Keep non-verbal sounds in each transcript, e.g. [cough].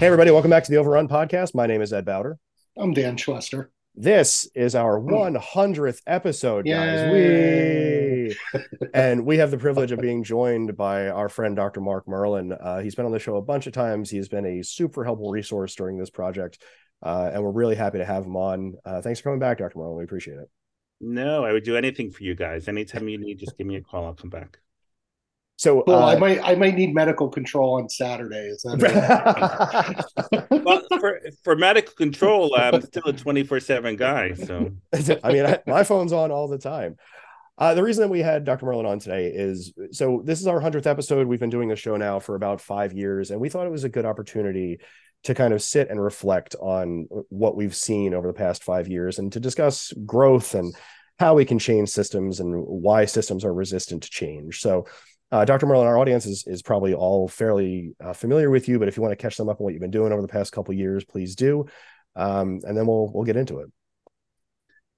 Hey, everybody, welcome back to the Overrun podcast. My name is Ed Bowder. I'm Dan Schlester. This is our 100th episode, guys. We [laughs] and we have the privilege of being joined by our friend Dr. Mark Merlin. Uh, he's been on the show a bunch of times. He's been a super helpful resource during this project, uh, and we're really happy to have him on. Uh, thanks for coming back, Dr. Merlin. We appreciate it. No, I would do anything for you guys. Anytime you need, just give me a call. I'll come back. So well, uh, I might I might need medical control on Saturday. Is that [laughs] well, for for medical control? I'm still a 24 seven guy. So [laughs] I mean, I, my phone's on all the time. Uh, the reason that we had Dr. Merlin on today is so this is our hundredth episode. We've been doing the show now for about five years, and we thought it was a good opportunity to kind of sit and reflect on what we've seen over the past five years, and to discuss growth and how we can change systems and why systems are resistant to change. So uh, Dr. Merlin, our audience is, is probably all fairly uh, familiar with you, but if you want to catch them up on what you've been doing over the past couple years, please do. Um, and then we'll we'll get into it.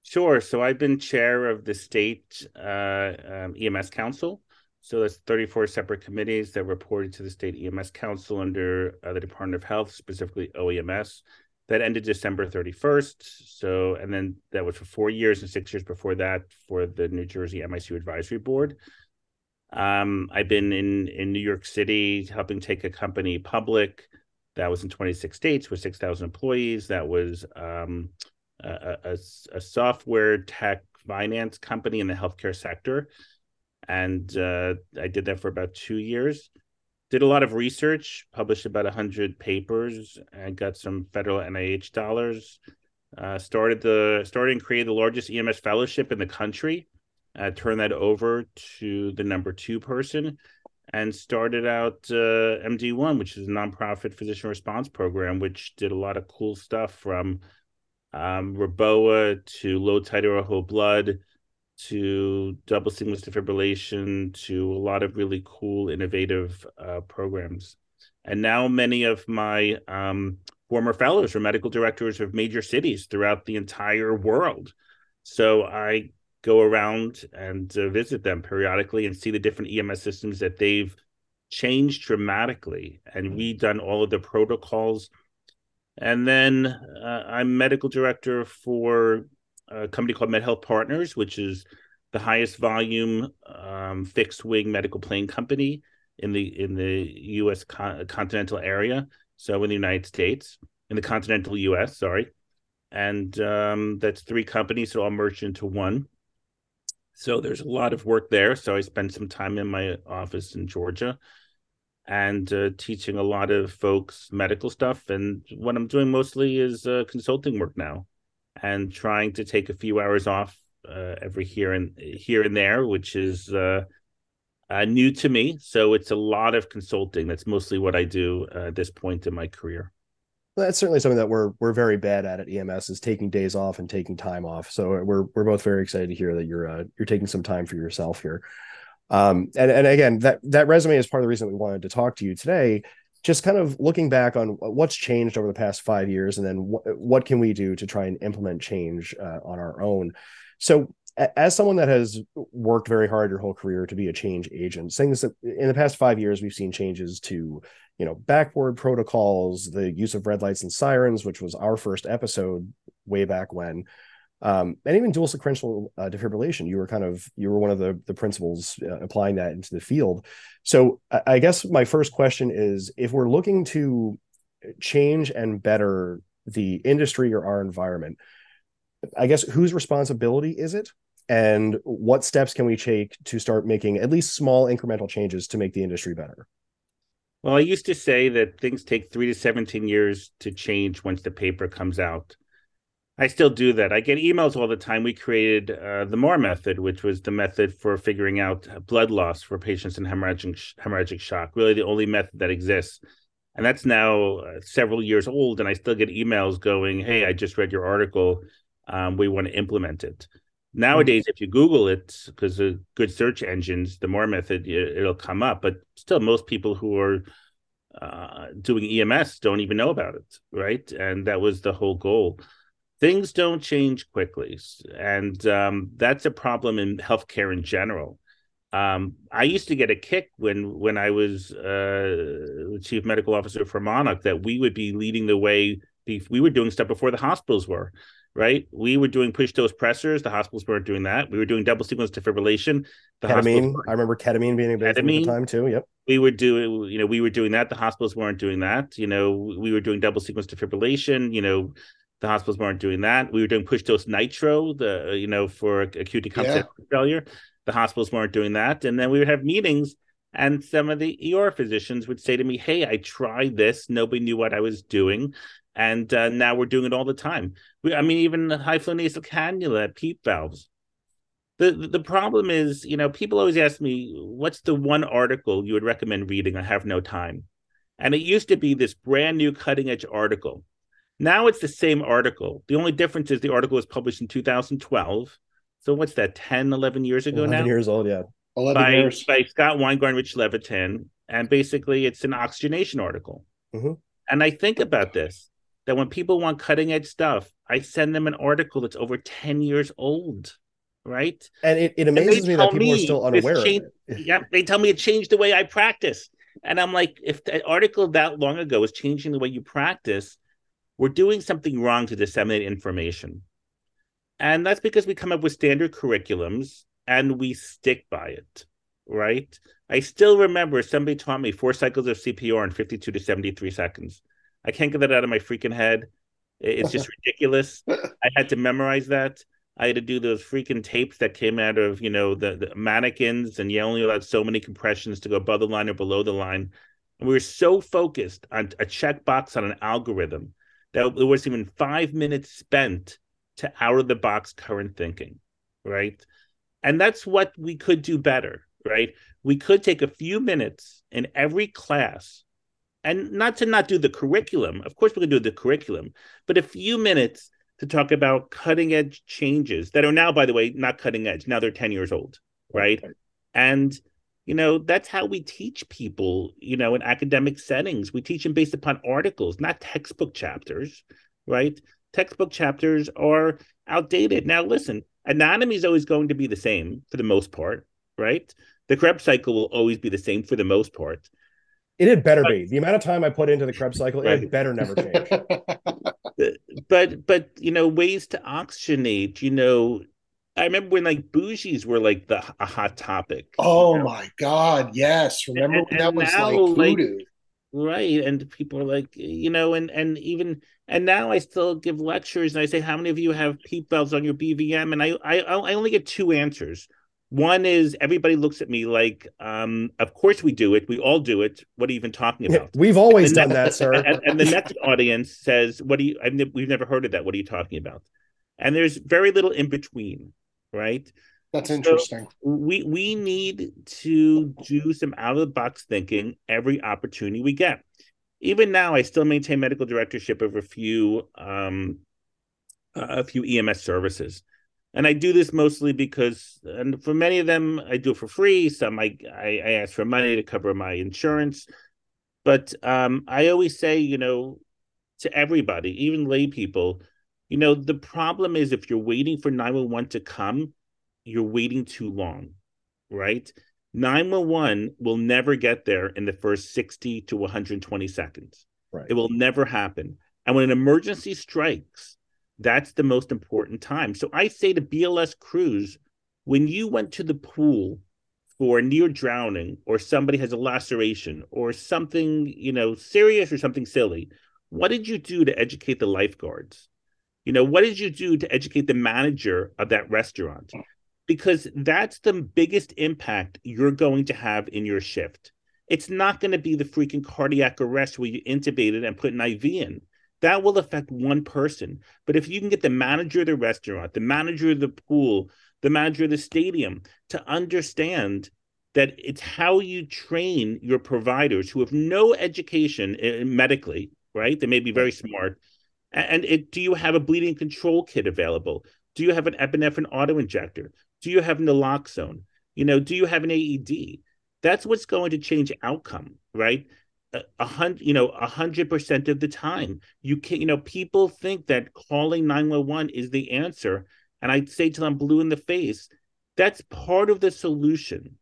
Sure. So I've been chair of the state uh, um, EMS council. So that's 34 separate committees that reported to the state EMS council under uh, the Department of Health, specifically OEMS. That ended December 31st. So, and then that was for four years and six years before that for the New Jersey MICU Advisory Board. Um, I've been in in New York City helping take a company public that was in 26 states with 6,000 employees. That was um, a, a, a, software tech finance company in the healthcare sector, and uh, I did that for about two years. Did a lot of research, published about 100 papers, and got some federal NIH dollars. Uh, started the started and created the largest EMS fellowship in the country uh, turned that over to the number two person and started out uh, MD1, which is a nonprofit physician response program, which did a lot of cool stuff from um, Reboa to low titer whole blood to double sequence defibrillation to a lot of really cool, innovative uh, programs. And now many of my um, former fellows are medical directors of major cities throughout the entire world. So I go around and uh, visit them periodically and see the different EMS systems that they've changed dramatically and mm-hmm. redone all of the protocols. And then uh, I'm medical director for a company called MedHealth Partners, which is the highest volume um, fixed wing medical plane company in the in the U.S. Con- continental area. So in the United States, in the continental U.S. Sorry, and um, that's three companies that all merged into one. So there's a lot of work there. So I spent some time in my office in Georgia and uh, teaching a lot of folks medical stuff. And what I'm doing mostly is uh, consulting work now and trying to take a few hours off uh, every here and here and there, which is uh, uh, new to me. So it's a lot of consulting. That's mostly what I do uh, at this point in my career that's certainly something that we're we're very bad at at EMS is taking days off and taking time off. So we're we're both very excited to hear that you're uh, you're taking some time for yourself here. Um, and and again, that that resume is part of the reason we wanted to talk to you today. Just kind of looking back on what's changed over the past five years, and then wh- what can we do to try and implement change uh, on our own. So as someone that has worked very hard your whole career to be a change agent, things that in the past five years we've seen changes to, you know, backboard protocols, the use of red lights and sirens, which was our first episode way back when, um, and even dual sequential uh, defibrillation. You were kind of you were one of the the principals uh, applying that into the field. So I, I guess my first question is, if we're looking to change and better the industry or our environment. I guess whose responsibility is it and what steps can we take to start making at least small incremental changes to make the industry better well i used to say that things take 3 to 17 years to change once the paper comes out. I still do that. I get emails all the time. We created uh, the MAR method which was the method for figuring out blood loss for patients in hemorrhagic hemorrhagic shock really the only method that exists. And that's now uh, several years old and i still get emails going hey i just read your article. Um, we want to implement it Nowadays, if you Google it, because of good search engines, the MAR method it'll come up. But still, most people who are uh, doing EMS don't even know about it, right? And that was the whole goal. Things don't change quickly, and um, that's a problem in healthcare in general. Um, I used to get a kick when when I was uh, chief medical officer for MONOC that we would be leading the way. We were doing stuff before the hospitals were, right? We were doing push dose pressors. The hospitals weren't doing that. We were doing double sequence defibrillation. The ketamine. I remember ketamine being a big ketamine, at the time too. Yep. We were doing, you know, we were doing that. The hospitals weren't doing that. You know, we were doing double sequence defibrillation. You know, the hospitals weren't doing that. We were doing push dose nitro, the you know, for acute decompensation yeah. failure. The hospitals weren't doing that. And then we would have meetings and some of the ER physicians would say to me, Hey, I tried this. Nobody knew what I was doing. And uh, now we're doing it all the time. We, I mean, even the high flow nasal cannula, PEEP valves. The, the problem is, you know, people always ask me, what's the one article you would recommend reading? I have no time. And it used to be this brand new cutting edge article. Now it's the same article. The only difference is the article was published in 2012 so what's that 10 11 years ago 11 now years old yeah 11 by, years by scott weingarten rich levitan and basically it's an oxygenation article mm-hmm. and i think about this that when people want cutting edge stuff i send them an article that's over 10 years old right and it, it amazes me that people me are still unaware changed, of it [laughs] yeah they tell me it changed the way i practice and i'm like if the article that long ago is changing the way you practice we're doing something wrong to disseminate information and that's because we come up with standard curriculums and we stick by it, right? I still remember somebody taught me four cycles of CPR in 52 to 73 seconds. I can't get that out of my freaking head. It's just [laughs] ridiculous. I had to memorize that. I had to do those freaking tapes that came out of, you know, the, the mannequins, and you only allowed so many compressions to go above the line or below the line. And we were so focused on a checkbox on an algorithm that there wasn't even five minutes spent to out of the box current thinking, right? And that's what we could do better, right? We could take a few minutes in every class and not to not do the curriculum. Of course, we can do the curriculum, but a few minutes to talk about cutting edge changes that are now, by the way, not cutting edge. Now they're 10 years old, right? Okay. And you know that's how we teach people you know in academic settings we teach them based upon articles not textbook chapters right textbook chapters are outdated. Now, listen, anatomy is always going to be the same for the most part, right? The Krebs cycle will always be the same for the most part. It had better but, be. The amount of time I put into the Krebs cycle, right. it better never change. [laughs] but but you know, ways to oxygenate, you know, I remember when like bougies were like the a hot topic. Oh you know? my god, yes. Remember and, when that was now, like voodoo? Like, right and people are like you know and and even and now i still give lectures and i say how many of you have PEEP valves on your bvm and i i, I only get two answers one is everybody looks at me like um of course we do it. We all do it. What are you even talking about? we've always done next, that sir. [laughs] and, and, the next audience says what do you I've, we've never heard of that. What are you talking about? And there's very little in between right? That's interesting. So we we need to do some out of the box thinking every opportunity we get. Even now, I still maintain medical directorship of a few um, a few EMS services, and I do this mostly because, and for many of them, I do it for free. Some I I, I ask for money to cover my insurance, but um, I always say, you know, to everybody, even lay people, you know, the problem is if you're waiting for 911 to come, you're waiting too long, right? 911 will never get there in the first 60 to 120 seconds. Right. It will never happen. And when an emergency strikes, that's the most important time. So I say to BLS crews, when you went to the pool for near drowning or somebody has a laceration or something, you know, serious or something silly, what did you do to educate the lifeguards? You know, what did you do to educate the manager of that restaurant? because that's the biggest impact you're going to have in your shift. It's not going to be the freaking cardiac arrest where you intubate and put an IV in. That will affect one person. But if you can get the manager of the restaurant, the manager of the pool, the manager of the stadium to understand that it's how you train your providers who have no education eh, medically, right? They may be very smart. And it, do you have a bleeding control kit available? Do you have an epinephrine auto injector? Do you have naloxone? You know, do you have an AED? That's what's going to change outcome, right? A hundred, you know, a hundred percent of the time, you can, you know, people think that calling nine one one is the answer, and I say to them, blue in the face, that's part of the solution.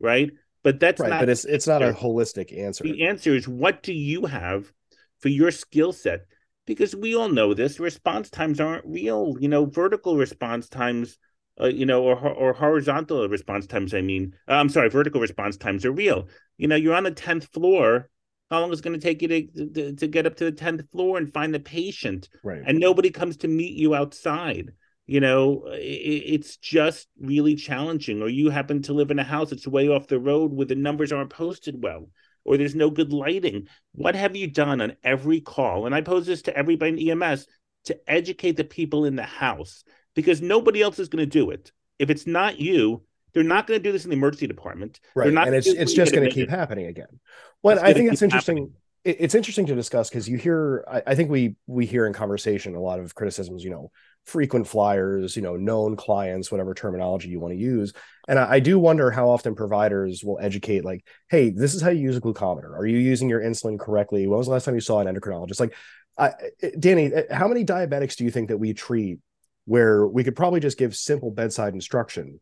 right? But that's right. not But it's it's not a holistic answer. the answer is what do you have for your skill set? Because we all know this response times aren't real. You know, vertical response times, uh, you know, or or horizontal response times. I mean, uh, I'm sorry, vertical response times are real. You know, you're on the tenth floor. How long is it going to take you to, to to get up to the tenth floor and find the patient? Right. And nobody comes to meet you outside. You know, it, it's just really challenging. Or you happen to live in a house that's way off the road where the numbers aren't posted well or there's no good lighting. What have you done on every call? And I pose this to everybody in EMS to educate the people in the house because nobody else is going to do it. If it's not you, they're not going to do this in the emergency department. They're right not and it's it's just going to keep happening again. Well i think it's interesting happening. it's interesting to discuss because you hear I, I think we we hear in conversation a lot of criticisms you know frequent flyers you know known clients whatever terminology you want to use. And I, I do wonder how often providers will educate like hey this is how you use a glucometer. Are you using your insulin correctly? When was the last time you saw an endocrinologist? Like I, eh, danny eh, how many diabetics do you think that we treat where we could probably just give simple bedside instruction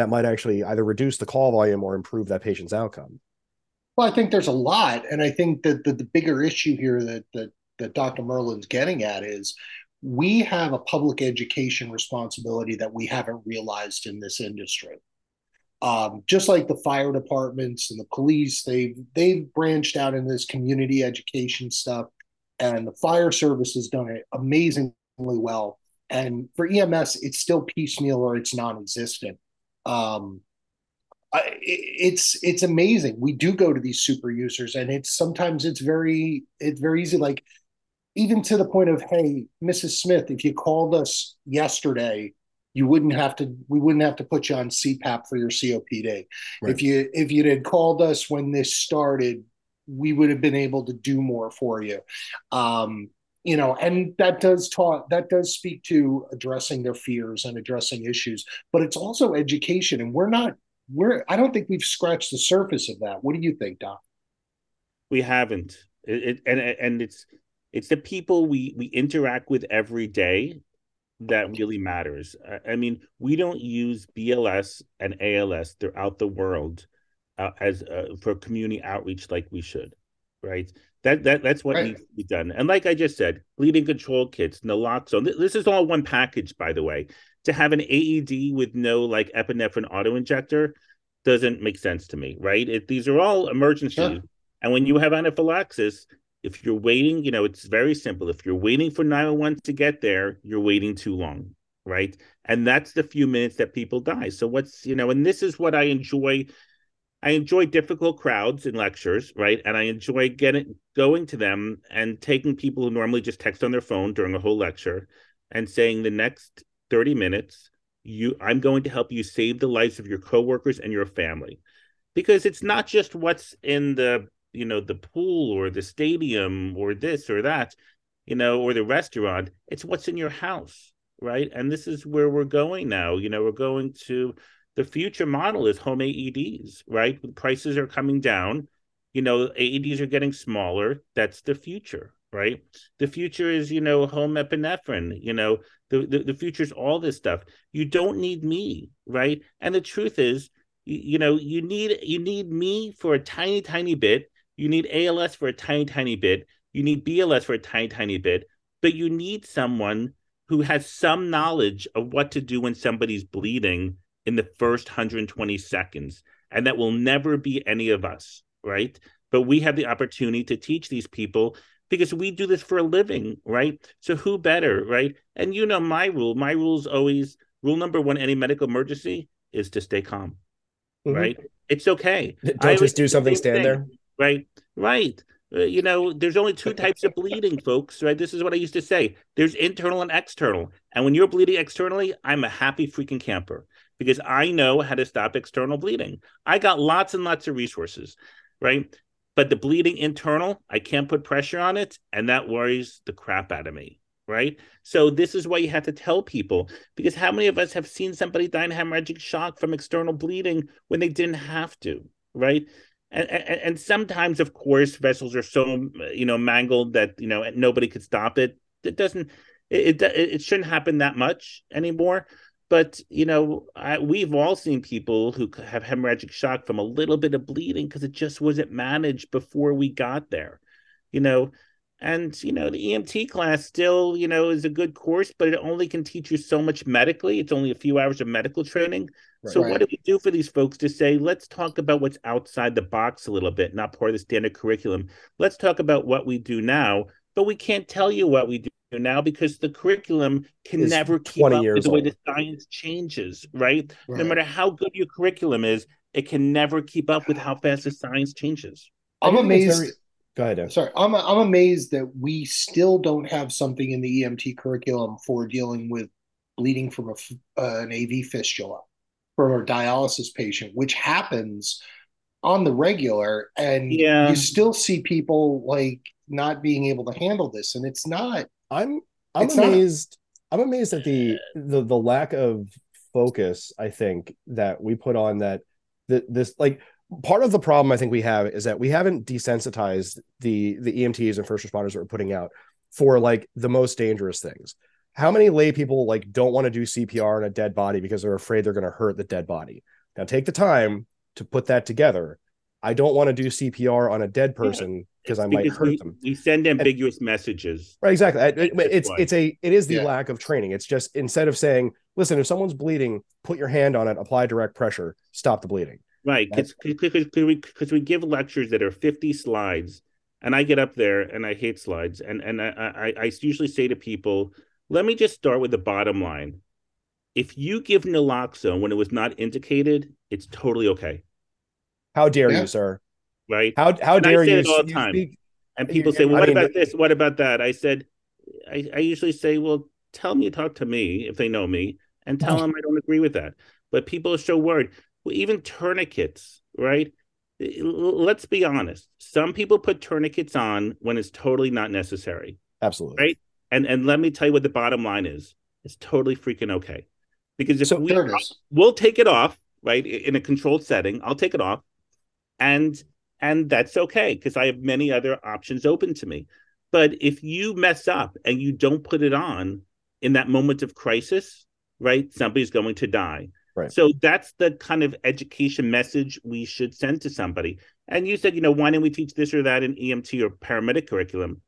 that might actually either reduce the call volume or improve that patient's outcome Well, I think there's a lot, and I think that the, the bigger issue here that that that Dr. Merlin's getting at is we have a public education responsibility that we haven't realized in this industry. Um, just like the fire departments and the police, they've they've branched out in this community education stuff, and the fire service has done it amazingly well. And for EMS, it's still piecemeal or it's non-existent. Um, I, it's it's amazing. We do go to these super users, and it's sometimes it's very it's very easy. Like even to the point of, hey, Mrs. Smith, if you called us yesterday, you wouldn't have to. We wouldn't have to put you on CPAP for your COPD. Right. If you if you had called us when this started, we would have been able to do more for you. Um, you know, and that does talk. That does speak to addressing their fears and addressing issues. But it's also education, and we're not we're I don't think we've scratched the surface of that. What do you think, Doc? We haven't. It, it, and and it's it's the people we we interact with every day that really matters. I, mean, we don't use BLS and ALS throughout the world uh, as uh, for community outreach like we should, right? That that that's what Right. needs to be done. And like I just said, bleeding control kits, naloxone. th- This is all one package, by the way. To have an AED with no like epinephrine auto injector doesn't make sense to me, right? It, these are all emergencies. Sure. And when you have anaphylaxis, if you're waiting, you know, it's very simple. If you're waiting for 911 to get there, you're waiting too long, right? And that's the few minutes that people die. So what's, you know, and this is what I enjoy. I enjoy difficult crowds in lectures, right? And I enjoy getting going to them and taking people who normally just text on their phone during a whole lecture and saying the next 30 minutes, you I'm going to help you save the lives of your coworkers and your family. Because it's not just what's in the you know the pool or the stadium or this or that you know or the restaurant it's what's in your house right and this is where we're going now you know we're going to the future model is home aeds right? Prices are coming down. You know aeds are getting smaller. That's the future right? The future is you know home epinephrine you know the, the, the future is all this stuff. You don't need me right? And the truth is you, you know you need you need me for a tiny tiny bit. You need ALS for a tiny, tiny bit. You need BLS for a tiny, tiny bit. But you need someone who has some knowledge of what to do when somebody's bleeding in the first 120 seconds. And that will never be any of us, right? But we have the opportunity to teach these people because we do this for a living, right? So who better, right? And you know my rule. My rule is always rule number one: any medical emergency is to stay calm, Mhm. right? It's okay. Don't always just do something stand thing there right right Uh, you know there's only two types of bleeding [laughs] folks right this is what i used to say there's internal and external and when you're bleeding externally i'm a happy freaking camper because i know how to stop external bleeding. I got lots and lots of resources right? But the bleeding internal i can't put pressure on it and that worries the crap out of me right? So this is why you have to tell people because how many of us have seen somebody die in hemorrhagic shock from external bleeding when they didn't have to right? And, and, and sometimes of course vessels are so you know mangled that you know nobody could stop it. It doesn't it, it it shouldn't happen that much anymore But you know, I, we've all seen people who have hemorrhagic shock from a little bit of bleeding because it just wasn't managed before we got there. You know, and you know the EMT class still you know is a good course, but it only can teach you so much medically. It's only a few hours of medical training. Right. So what do we do for these folks to say, let's talk about what's outside the box a little bit, not part of the standard curriculum. Let's talk about what we do now, but we can't tell you what we do now because the curriculum can it's never keep up with the way the science changes, right? right? No matter how good your curriculum is, it can never keep up with how fast the science changes. I'm amazed. Very... Go ahead. Sorry, I'm I'm amazed that we still don't have something in the EMT curriculum for dealing with bleeding from a, uh, an AV fistula for a dialysis patient, which happens on the regular, and yeah. you still see people like not being able to handle this, and it's not I'm I'm amazed. Not... I'm amazed at the the the lack of focus. I think that we put on that. That this like part of the problem I think we have is that we haven't desensitized the the EMTs and first responders that we're putting out for like the most dangerous things. How many lay people like don't want to do CPR on a dead body because they're afraid they're going to hurt the dead body? Now take the time to put that together. I don't want to do CPR on a dead person because I might hurt we, them. We send ambiguous and, messages. Right, exactly. It, it's it's a it is the yeah. lack of training. It's just instead of saying, "Listen, if someone's bleeding, put your hand on it, apply direct pressure, stop the bleeding." Right, because we because we give lectures that are fifty slides, and I get up there and I hate slides, and and I, I I usually say to people, "Let me just start with the bottom line. If you give naloxone when it was not indicated, it's totally okay." How dare yeah. you, sir? Right? How how and dare you? all the time. Speak, and people say, "Well, what about this? What about that?" I said, I, I usually say, "Well, tell me, talk to me if they know me, and tell them I don't agree with that." But people are so worried. Well, even tourniquets, right? Eh, let's be honest. Some people put tourniquets on when it's totally not necessary. Absolutely. Right. And and let me tell you what the bottom line is. It's totally freaking okay. Because if so we we'll take it off, right, in a controlled setting, I'll take it off. And and that's okay because I have many other options open to me. But if you mess up and you don't put it on in that moment of crisis, right, somebody's going to die. Right. So that's the kind of education message we should send to somebody. And you said, you know, why don't we teach this or that in EMT or paramedic curriculum?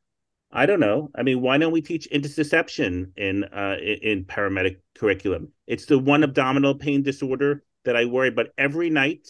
I don't know. I mean, why don't we teach intussusception in uh, in paramedic curriculum? It's the one abdominal pain disorder that I worry about every night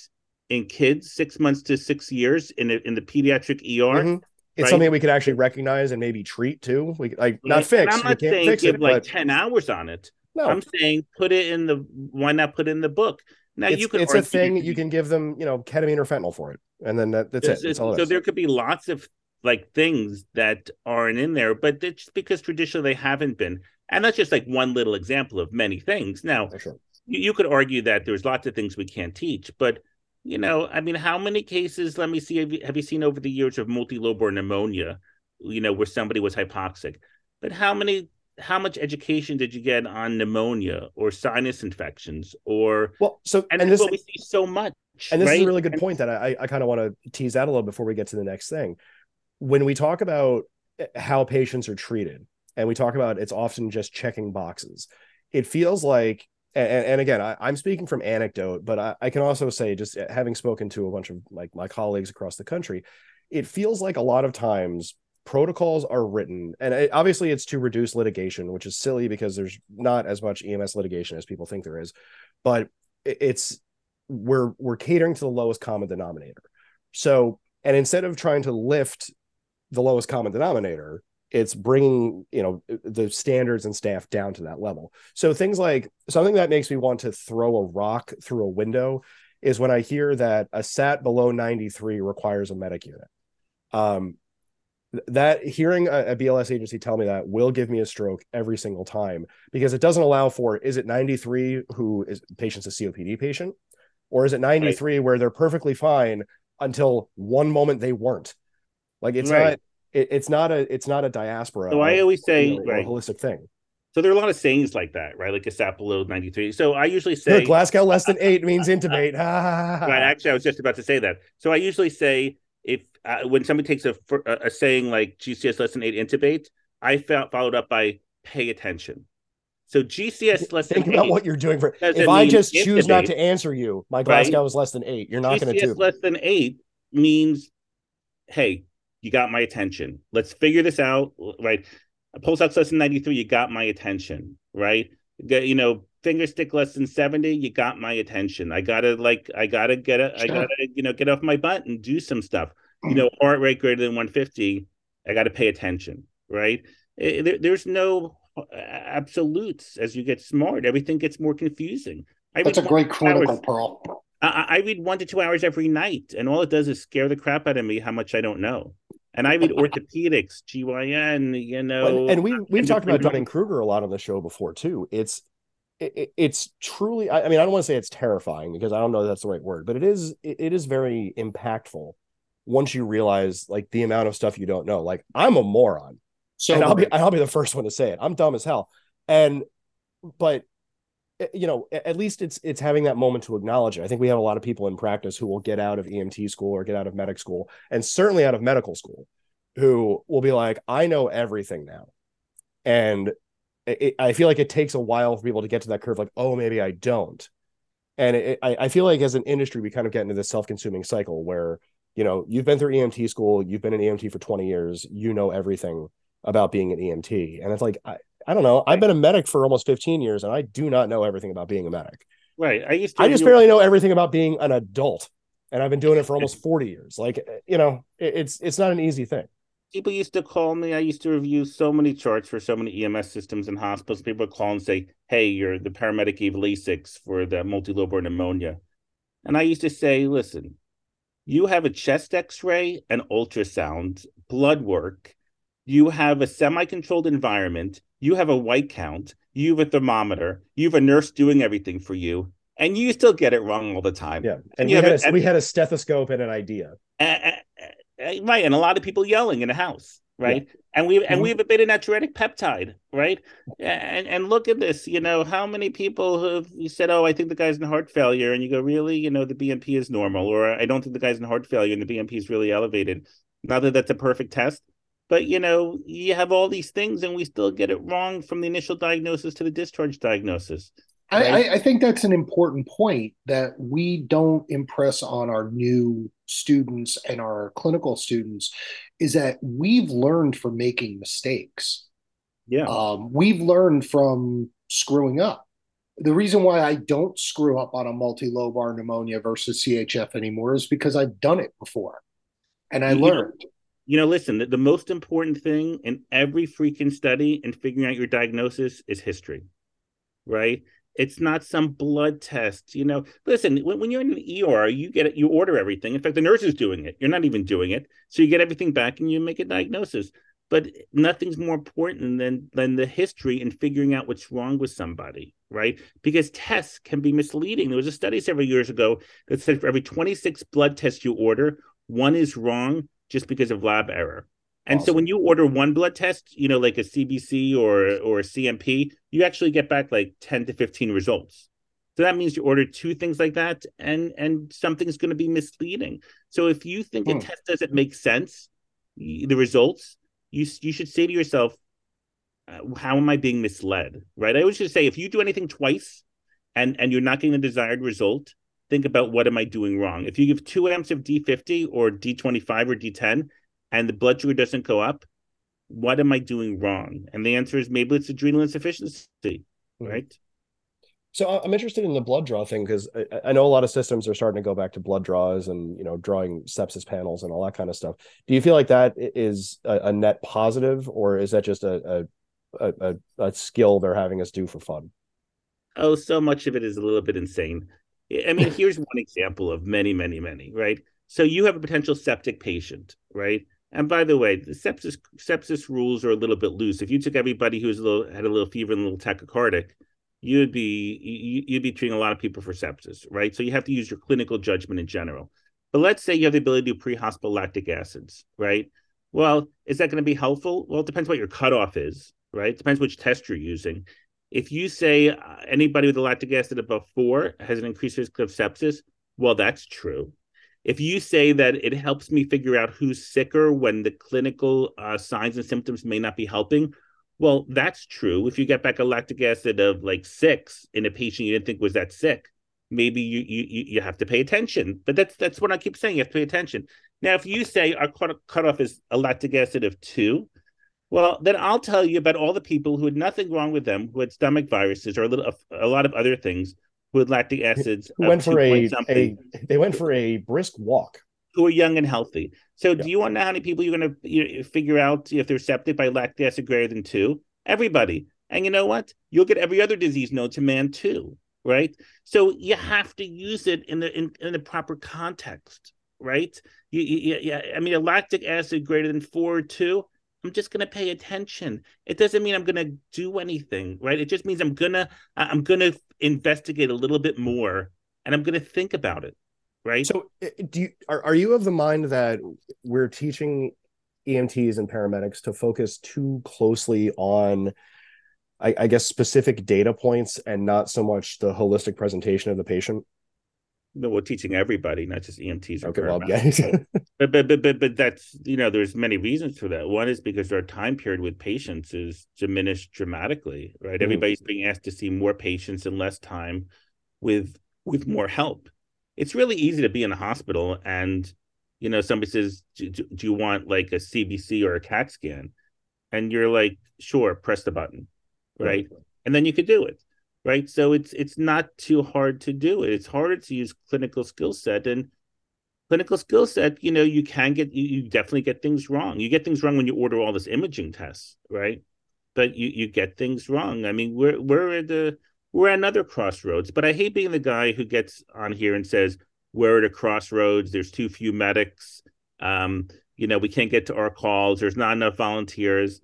in kids six months to six years in the, in the pediatric ER. Mm-hmm. It's right? something we could actually recognize and maybe treat too. We like not fix. I'm not saying give it, like but... ten hours on it. No, I'm saying put it in the. Why not put it in the book? Now it's, you can. It's a thing you can give them. You know, ketamine or fentanyl for it, and then that, that's it's, it. That's so it there could be lots of like things that aren't in there, but it's because traditionally they haven't been, and that's just like one little example of many things. Now, sure. you, you could argue that there's lots of things we can't teach, but you know, I mean, how many cases, let me see, have you, have you seen over the years of multilobar pneumonia, you know, where somebody was hypoxic? But how many, how much education did you get on pneumonia or sinus infections or, well, so, and, and this, what we see so much. And this right? is a really good point that I, I kind of want to tease out a little before we get to the next thing. When we talk about eh, how patients are treated, and we talk about it's often just checking boxes, it feels like and, and again, I, am speaking from anecdote, but I, I, can also say, just uh, having spoken to a bunch of like my colleagues across the country, it feels like a lot of times protocols are written, and it, obviously it's to reduce litigation, which is silly because there's not as much EMS litigation as people think there is, but it, it's we're we're catering to the lowest common denominator. So, and instead of trying to lift the lowest common denominator, it's bringing you know the standards and staff down to that level so things like something that makes me want to throw a rock through a window is when i hear that a sat below 93 requires a medic unit um that hearing a, a, bls agency tell me that will give me a stroke every single time because it doesn't allow for is it 93 who is patient's a copd patient or is it 93 right. where they're perfectly fine until one moment they weren't like it's right. not it, it's not a it's not a diaspora. So I always say right. holistic thing. So there are a lot of sayings like that, right? Like a sat below 93. So I usually say Look, Glasgow less than eight means intubate. [laughs] right. Actually, I was just about to say that. So I usually say if uh, when somebody takes a, a, saying like GCS less than eight intubate, I felt followed up by pay attention. So GCS less than. Think than about eight what you're doing for. If I just intubate, choose not to answer you, my Glasgow right? is less than eight. You're not going to GCS do. less than eight means, hey, you got my attention. Let's figure this out, right? A pulse ox less than 93, you got my attention, right? Get, you know, finger stick less than 70, you got my attention. I gotta like, I gotta get it, I gotta, you know, get off my butt and do some stuff. You know, heart rate greater than 150, I gotta pay attention, right? Eh, there- there's no absolutes as you get smart. Everything gets more confusing. I That's a great critical pearl. I, I read one to two hours every night, and all it does is scare the crap out of me how much I don't know. And I read orthopedics, GYN, you know. and, and we we've talked about endocrinology. Dunning Kruger a lot on the show before too. It's it, it- it's truly. I, I mean, I don't want to say it's terrifying because I don't know that's the right word, but it is. It, it is very impactful once you realize like the amount of stuff you don't know. Like I'm a moron, So and I'll be I'll be the first one to say it. I'm dumb as hell, and but Eh, you know at least it's it's having that moment to acknowledge it. I think we have a lot of people in practice who will get out of EMT school or get out of medic school, and certainly out of medical school, who will be like, I know everything now, and it, I feel like it takes a while for people to get to that curve. Like, oh, maybe I don't. And it, I, I feel like as an industry, we kind of get into this self-consuming cycle where you know you've been through EMT school, you've been an EMT for 20 years, you know everything about being an EMT, and it's like I, I don't know. I've been a medic for almost 15 years, and I do not know everything about being a medic. Right. I used to I just barely know everything about being an adult, and I've been doing it for almost [laughs] 40 years. Like you know, it, it's it's not an easy thing. people used to call me. I used to review so many charts for so many EMS systems and hospitals. People would call and say, Hey, you're the paramedic Eve Lasix for the multilobar pneumonia. And I used to say, Listen, you have a chest x ray, an ultrasound, blood work, you have a semi controlled environment, you have a white count, you have a thermometer, you have a nurse doing everything for you, and you still get it wrong all the time. Yeah, and you we have had, a- a, we had a stethoscope and an idea. Uh, uh, uh, right, and a lot of people yelling in a house, right? And we and we have a beta natriuretic peptide, right? And and look at this, you know, how many people have you said, "Oh, I think the guy's in heart failure," and you go, "Really? You know, the BNP is normal," or "I don't think the guy's in heart failure and the BNP is really elevated." Not that that's a perfect test, but you know, you have all these things, and we still get it wrong from the initial diagnosis to the discharge diagnosis. I, Right. I, I think that's an important point that we don't impress on our new students and our clinical students is that we've learned from making mistakes. Yeah, Um, we've learned from screwing up. The reason why I don't screw up on a multi-lobar pneumonia versus CHF anymore is because I've done it before and I You learned. You know, listen, the, the most important thing in every freaking study in figuring out your diagnosis is history, right? It's not some blood test. You know, listen, when, when you're in an ER, you get it, you order everything. In fact, the nurse is doing it. You're not even doing it. So you get everything back and you make a diagnosis. But nothing's more important than than the history and figuring out what's wrong with somebody, right? Because tests can be misleading. There was a study several years ago that said for every 26 blood tests you order, one is wrong just because of lab error. And so when you order one blood test, you know, like a CBC or or a CMP, you actually get back like 10 to 15 results. So that means you order two things like that and and something's going to be misleading. So if you think Hmm. a test doesn't make sense, the results, you you should say to yourself, uh, how am I being misled? Right? I always should say if you do anything twice and and you're not getting the desired result, think about what am I doing wrong? If you give 2 amps of D50 or D25 or D10 and the blood sugar doesn't go up, what am I doing wrong? And the answer is maybe it's adrenal insufficiency, hmm. right? So I'm interested in the blood draw thing because I, I know a lot of systems are starting to go back to blood draws and you know drawing sepsis panels and all that kind of stuff. Do you feel like that is a, a net positive, or is that just a, a a a skill they're having us do for fun? Oh, so much of it is a little bit insane. I mean, here's one example of many, many, many, right? So you have a potential septic patient, right? And by the way, the sepsis sepsis rules are a little bit loose. If you took everybody who's a little had a little fever and a little tachycardic, you'd be you- you'd be treating a lot of people for sepsis, right? So you have to use your clinical judgment in general. But let's say you have the ability to do pre-hospital lactic acids, right? Well, is that going to be helpful? Well, it depends what your cutoff is, right? It Depends which test you're using. If you say uh, anybody with a lactic acid above four has an increased risk of sepsis, well, that's true. If you say that it helps me figure out who's sicker when the clinical uh, signs and symptoms may not be helping, Well, that's true. If you get back a lactic acid of like six in a patient you didn't think was that sick, maybe you you you have to pay attention. But that's that's what I keep saying. You have to pay attention. Now, if you say our cut cutoff is a lactic acid of two, well, then I'll tell you about all the people who had nothing wrong with them, who had stomach viruses or a little a lot of other things, who had lactic acids. Who went for a, a they went for a brisk walk. Who are young and healthy. So, yeah. do you want to know how many people you're going to you know, figure out if they're septic by lactic acid greater than two? Everybody. And you know what? You'll get every other disease known to man too, right? So you have to use it in the in, in the proper context, right? You, you, yeah, I mean, a lactic acid greater than four or two I'm just gonna pay attention. It doesn't mean I'm gonna do anything, right? It just means I'm gonna I'm gonna investigate a little bit more and I'm gonna think about it, right? So, eh, eh, do you are are you of the mind that we're teaching EMTs and paramedics to focus too closely on I, I guess specific data points and not so much the holistic presentation of the patient? We're teaching everybody, not just EMTs. Okay, well, yeah. [laughs] but, but but but but that's you know, there's many reasons for that. One is because our time period with patients is diminished dramatically, right? Mm-hmm. Everybody's being asked to see more patients in less time, with with more help. It's really easy to be in a hospital and you know somebody says, do, do you want like a CBC or a CAT scan?" And you're like, "Sure, press the button," right? Mm-hmm. And then you could do it right? So it's it's not too hard to do it. It's harder to use clinical skill set and clinical skill set. You know, you can get you, you definitely get things wrong. You get things wrong when you order all this imaging tests, right? But you you get things wrong. I mean, we're we're at the we're at another crossroads. But I hate being the guy who gets on here and says we're at a crossroads. There's too few medics. Um, you know, we can't get to our calls. There's not enough volunteers.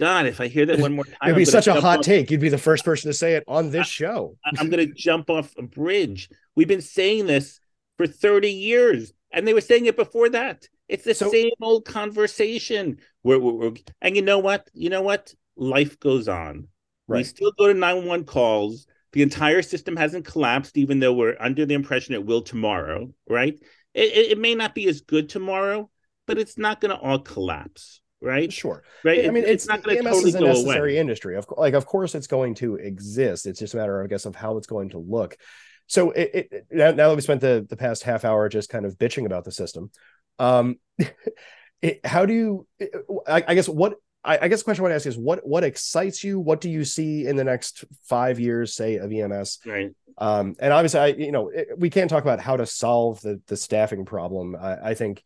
God, if I hear that one more time, it'd be such a hot off, take. You'd be the first person to say it on this show. I, I'm going to jump off a bridge. We've been saying this for 30 years, and they were saying it before that. It's the so, same old conversation. We're, we're, we're, and you know what? You know what? Life goes on. Right. We still go to 911 calls. The entire system hasn't collapsed, even though we're under the impression it will tomorrow, right? It, it, it may not be as good tomorrow, but it's not going to all collapse right? Sure. Right. I mean, it's, it's not going to totally is a necessary away. industry. Of like, of course, it's going to exist. It's just a matter, I guess, of how it's going to look. So it, it now, now that we spent the the past half hour just kind of bitching about the system, um, [laughs] it, how do you? I, I guess what I, I, guess the question I want to ask is what what excites you? What do you see in the next five years, say, of EMS? Right. Um, and obviously, I you know we can't talk about how to solve the the staffing problem. I, I think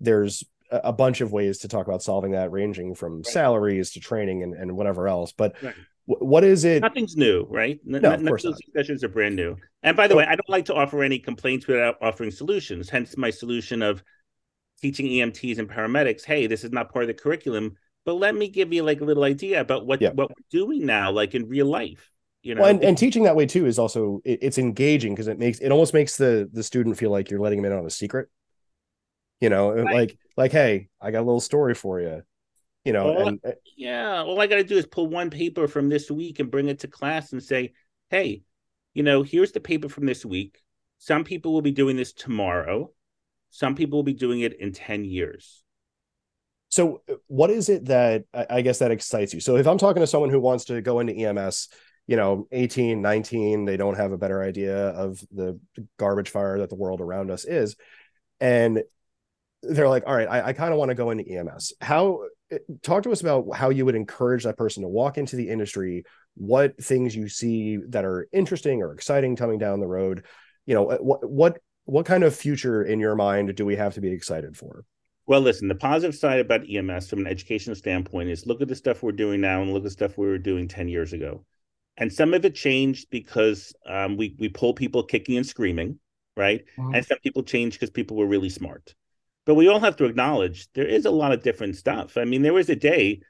there's a bunch of ways to talk about solving that, ranging from right. salaries to training and, and whatever else. But right. w- what is it? Nothing's new, right? N- no, of course those discussions are brand new. And by the way, I don't like to offer any complaints without offering solutions. Hence, my solution of teaching EMTs and paramedics. Hey, this is not part of the curriculum, but let me give you like a little idea about what yeah. what we're doing now, like in real life. You know, well, and, and teaching that way too is also it, it's engaging because it makes it almost makes the the student feel like you're letting them in on a secret you know right. like like hey i got a little story for you you know all, and, uh, yeah all i got to do is pull one paper from this week and bring it to class and say hey you know here's the paper from this week. Some people will be doing this tomorrow. Some people will be doing it in 10 years. So uh, what is it that i guess that excites you? So if i'm talking to someone who wants to go into ems you know 18 19 they don't have a better idea of the garbage fire that the world around us is and they're like, all right, I, I kind of want to go into EMS. How talk to us about how you would encourage that person to walk into the industry, what things you see that are interesting or exciting coming down the road. You know, what what what kind of future in your mind do we have to be excited for? Well, listen, the positive side about EMS from an educational standpoint is look at the stuff we're doing now and look at the stuff we were doing 10 years ago. And some of it changed because um, we, we pull people kicking and screaming, right? Mm-hmm. And some people changed because people were really smart. But we all have to acknowledge there is a lot of different stuff. I mean, there was a day,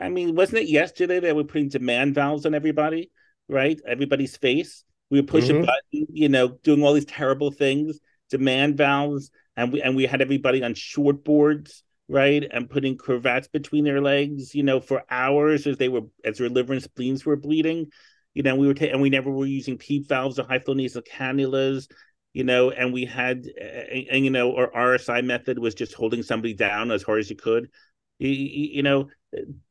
I mean, wasn't it yesterday that we're putting demand valves on everybody, right? Everybody's face. We would push mm-hmm. a button, you know, doing all these terrible things, demand valves, and we and we had everybody on short boards, right, and putting cravats between their legs, you know, for hours as they were as their liver and spleens were bleeding. You know, we were ta- and we never were using PEEP valves or high flow nasal cannulas you know, and we had, and, and, you know, our RSI method was just holding somebody down as hard as you could. You, you know,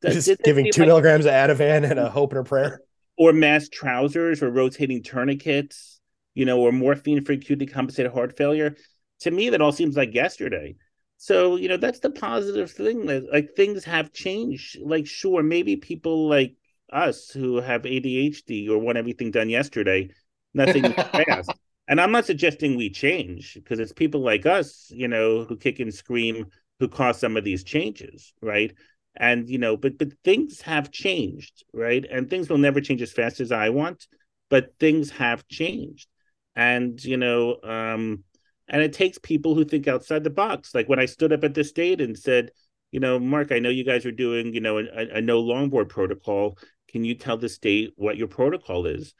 just giving two like, milligrams of Ativan and a hope and a prayer, or MAST trousers, or rotating tourniquets, you know, or morphine for acute decompensated heart failure. To me, that all seems like yesterday. So you know, that's the positive thing. That like things have changed. Like, sure, maybe people like us who have ADHD or want everything done yesterday, nothing [laughs] fast. And I'm not suggesting we change because it's people like us, you know, who kick and scream who cause some of these changes, right? And you know, but but things have changed, right? And things will never change as fast as I want, but things have changed. And you know, um, and it takes people who think outside the box. Like when I stood up at the state and said, you know, Mark, I know you guys are doing, you know, a, a no longboard protocol. Can you tell the state what your protocol is?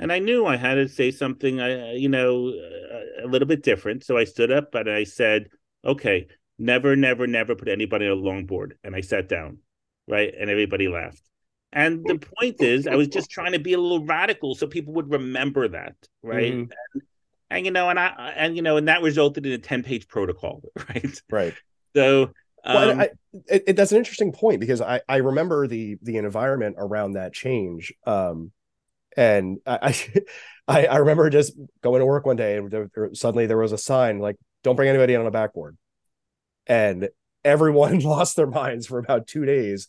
And I knew I had to say something, I, you know, a, little bit different. So I stood up and I said, "Okay, never, never, never put anybody on a longboard." And I sat down, right, and everybody laughed. And the point is, I was just [laughs] trying to be a little radical so people would remember that, right? Mm-hmm. And, and, you know, and I and you know, and that resulted in a ten page protocol, [laughs] right? Right. So. Um, well, I, it, it, that's an interesting point because I, I remember the the environment around that change. Um, and I, [laughs] I, I remember just going to work one day and there, there, suddenly there was a sign like, "Don't bring anybody on a backboard," and everyone [laughs] lost their minds for about two days,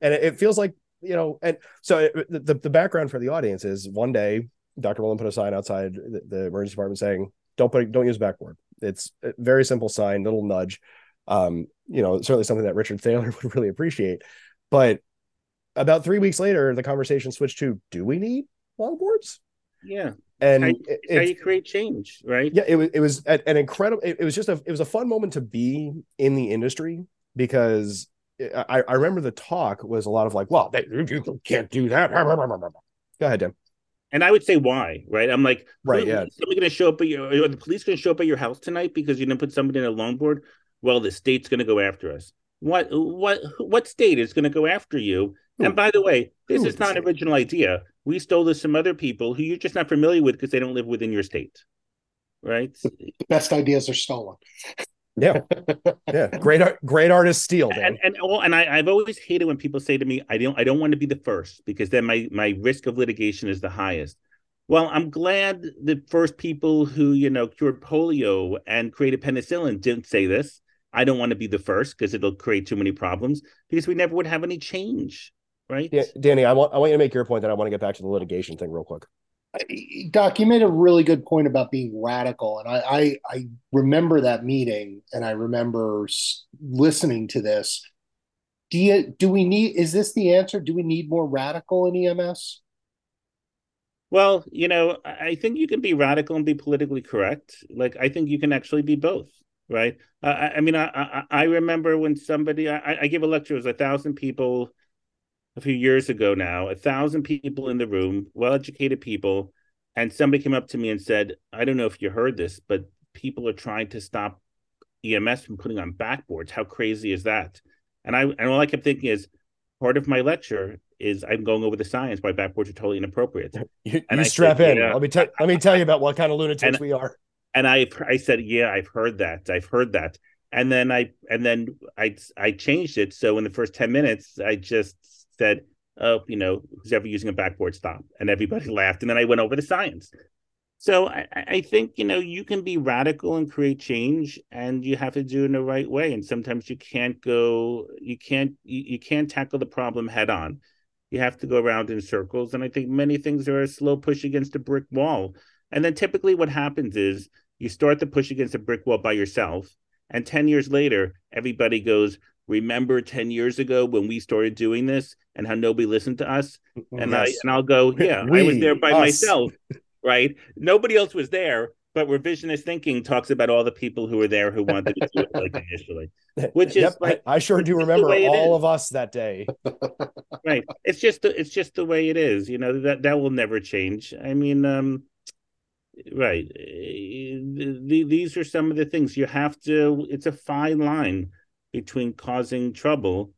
and it, it feels like you know. And so it, the the background for the audience is one day Dr. Merlin put a sign outside the, the emergency department saying, "Don't put don't use backboard." It's a very simple sign, little nudge. Um, you know, certainly something that Richard Thaler [laughs] would really appreciate, but about three weeks later, the conversation switched to, "Do we need longboards. Yeah. And how you, it, how you create change, right? Yeah, it was it was an incredible it, it, was just a it was a fun moment to be in the industry because I, I remember the talk was a lot of like, well, they, you can't do that. [laughs] Go ahead, Tim. And I would say why, right? I'm like, right, yeah. Somebody going to show up at your, are the police going to show up at your house tonight because you didn't put somebody in a longboard? Well, the state's going to go after us. What, what, what state is going to go after you? And by the way, this is not an original idea. We stole this from other people who you're just not familiar with because they don't live within your state right? The best ideas are stolen. Yeah. [laughs] Yeah. Great art great artists steal and and, well, and I, i've always hated when people say to me i don't i don't want to be the first because then my my risk of litigation is the highest. Well i'm glad the first people who you know cured polio and created penicillin didn't say this. I don't want to be the first because it'll create too many problems because we never would have any change right? Yeah, Danny, I want I want you to make your point. Then I want to get back to the litigation thing real quick. Doc, you made a really good point about being radical, and I, I, I remember that meeting, and I remember listening to this. Do you do we need? Is this the answer? Do we need more radical in EMS? Well, you know, I think you can be radical and be politically correct. Like I think you can actually be both, right? Uh, I, I, mean, I, I, I remember when somebody I, I give a lecture, it was a thousand people a few years ago now, a thousand people in the room, well educated people, and somebody came up to me and said, I don't know if you heard this, but people are trying to stop EMS from putting on backboards. How crazy is that? And I and all I kept thinking is part of my lecture is I'm going over the science why backboards are totally inappropriate. [laughs] You, and you strap said, in. Yeah. Let me tell let me tell you about what kind of lunatics and, we are. And I I said, yeah, I've heard that. I've heard that. And then I and then I I changed it. So in the first 10 minutes, I just said, "Oh, you know, who's ever using a backboard, stop!" And everybody [laughs] laughed. And then I went over the science. So I, I think you know you can be radical and create change, and you have to do it in the right way. And sometimes you can't go, you can't, you, you can't tackle the problem head on. You have to go around in circles. And I think many things are a slow push against a brick wall. And then typically what happens is you start the push against a brick wall by yourself, and ten years later, everybody goes, remember 10 years ago when we started doing this and how nobody listened to us? And yes. i and i'll go yeah we, i was there by us. myself right? Nobody else was there but revisionist thinking talks about all the people who were there who wanted to do it like [laughs] initially which is yep, like i sure do remember all of us that day. [laughs] Right. It's just it's just the way it is you know that that will never change. I mean um right these are some of the things. You have to it's a fine line between causing trouble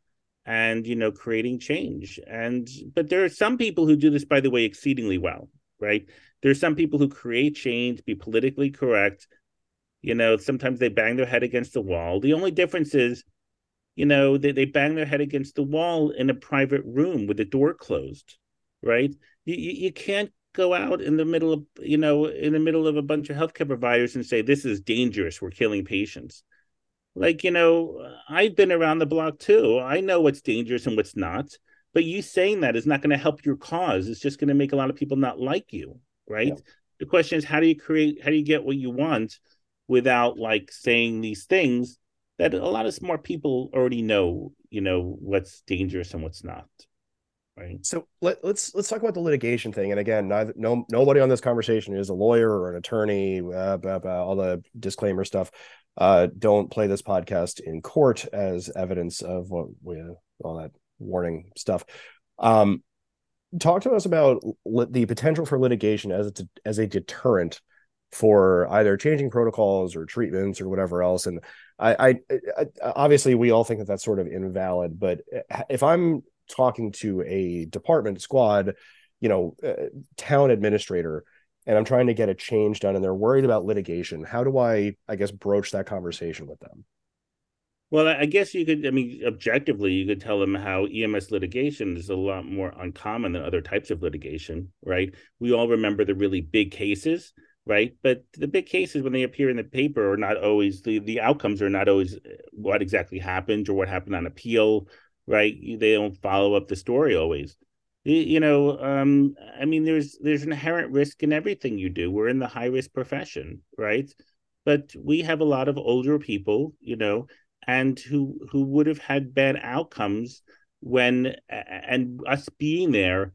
and you know creating change and but there are some people who do this by the way exceedingly well right there are some people who create change be politically correct you know sometimes they bang their head against the wall the only difference is you know, they, they bang their head against the wall in a private room with the door closed, right? You, you, you can't go out in the middle of, you know, in the middle of a bunch of healthcare providers and say, this is dangerous. We're killing patients. Like, you know, I've been around the block too. I know what's dangerous and what's not. But you saying that is not going to help your cause. It's just going to make a lot of people not like you, right? Yeah. The question is, how do you create, how do you get what you want without like saying these things that a lot of smart people already know, you know, what's dangerous and what's not. Right. So let, us let's, let's talk about the litigation thing. And again, neither no nobody on this conversation is a lawyer or an attorney. Blah, blah, all the disclaimer stuff. Uh, don't play this podcast in court as evidence of what we all that warning stuff. Um, talk to us about the potential for litigation as a, as a deterrent for either changing protocols or treatments or whatever else. And I, I, I, obviously we all think that that's sort of invalid, but if I'm talking to a department squad, you know, uh, town administrator, and I'm trying to get a change done, and they're worried about litigation, how do I, I guess, broach that conversation with them? Well, I guess you could, I mean, objectively, you could tell them how EMS litigation is a lot more uncommon than other types of litigation, right? We all remember the really big cases right? But the big cases when they appear in the paper are not always the the outcomes are not always uh, what exactly happened or what happened on appeal, right? They don't follow up the story always. You know, um, I mean, there's there's inherent risk in everything you do. We're in the high risk profession, right? But we have a lot of older people, you know, and who who would have had bad outcomes when and us being there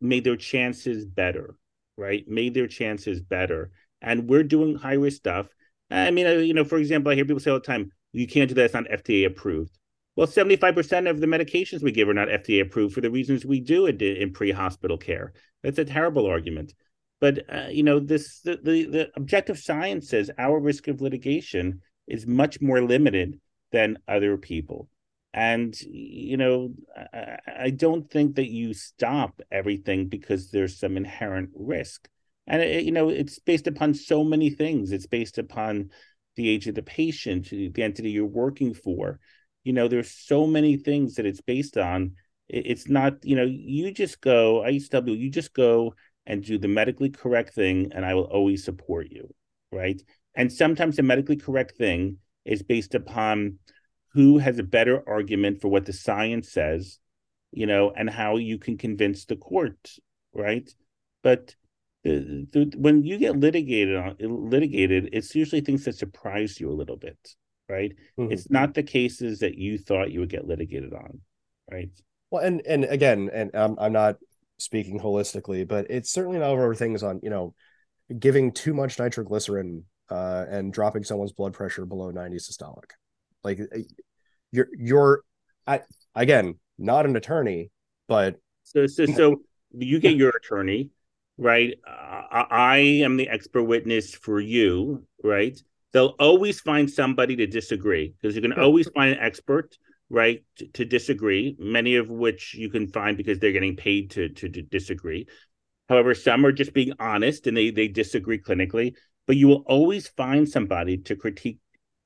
made their chances better right, made their chances better. And we're doing high risk stuff. I mean, you know, for example, I hear people say all the time, you can't do that. It's not FDA approved. Well, 75% of the medications we give are not FDA approved for the reasons we do it in pre-hospital care. That's a terrible argument. But uh, you know, this the, the, the objective science says our risk of litigation is much more limited than other people. And you know, I, I don't think that you stop everything because there's some inherent risk. And it, you know, it's based upon so many things. It's based upon the age of the patient, the entity you're working for. You know, there's so many things that it's based on. It's not, you know, you just go, I used to tell you just go and do the medically correct thing, and I will always support you. Right. And sometimes the medically correct thing is based upon who has a better argument for what the science says, you know, and how you can convince the court, right? But the, the, when you get litigated on litigated, it's usually things that surprise you a little bit, right? Mm-hmm. It's not the cases that you thought you would get litigated on, right? Well, and and again, and I'm I'm not speaking holistically, but it's certainly not over things on you know giving too much nitroglycerin uh, and dropping someone's blood pressure below 90 systolic. Like eh, you're you're I again not an attorney, but so so so you get your attorney, right? Uh, I am the expert witness for you, right? They'll always find somebody to disagree because you can always find an expert, right, to, to, disagree. Many of which you can find because they're getting paid to, to to disagree. However, some are just being honest and they they disagree clinically. But you will always find somebody to critique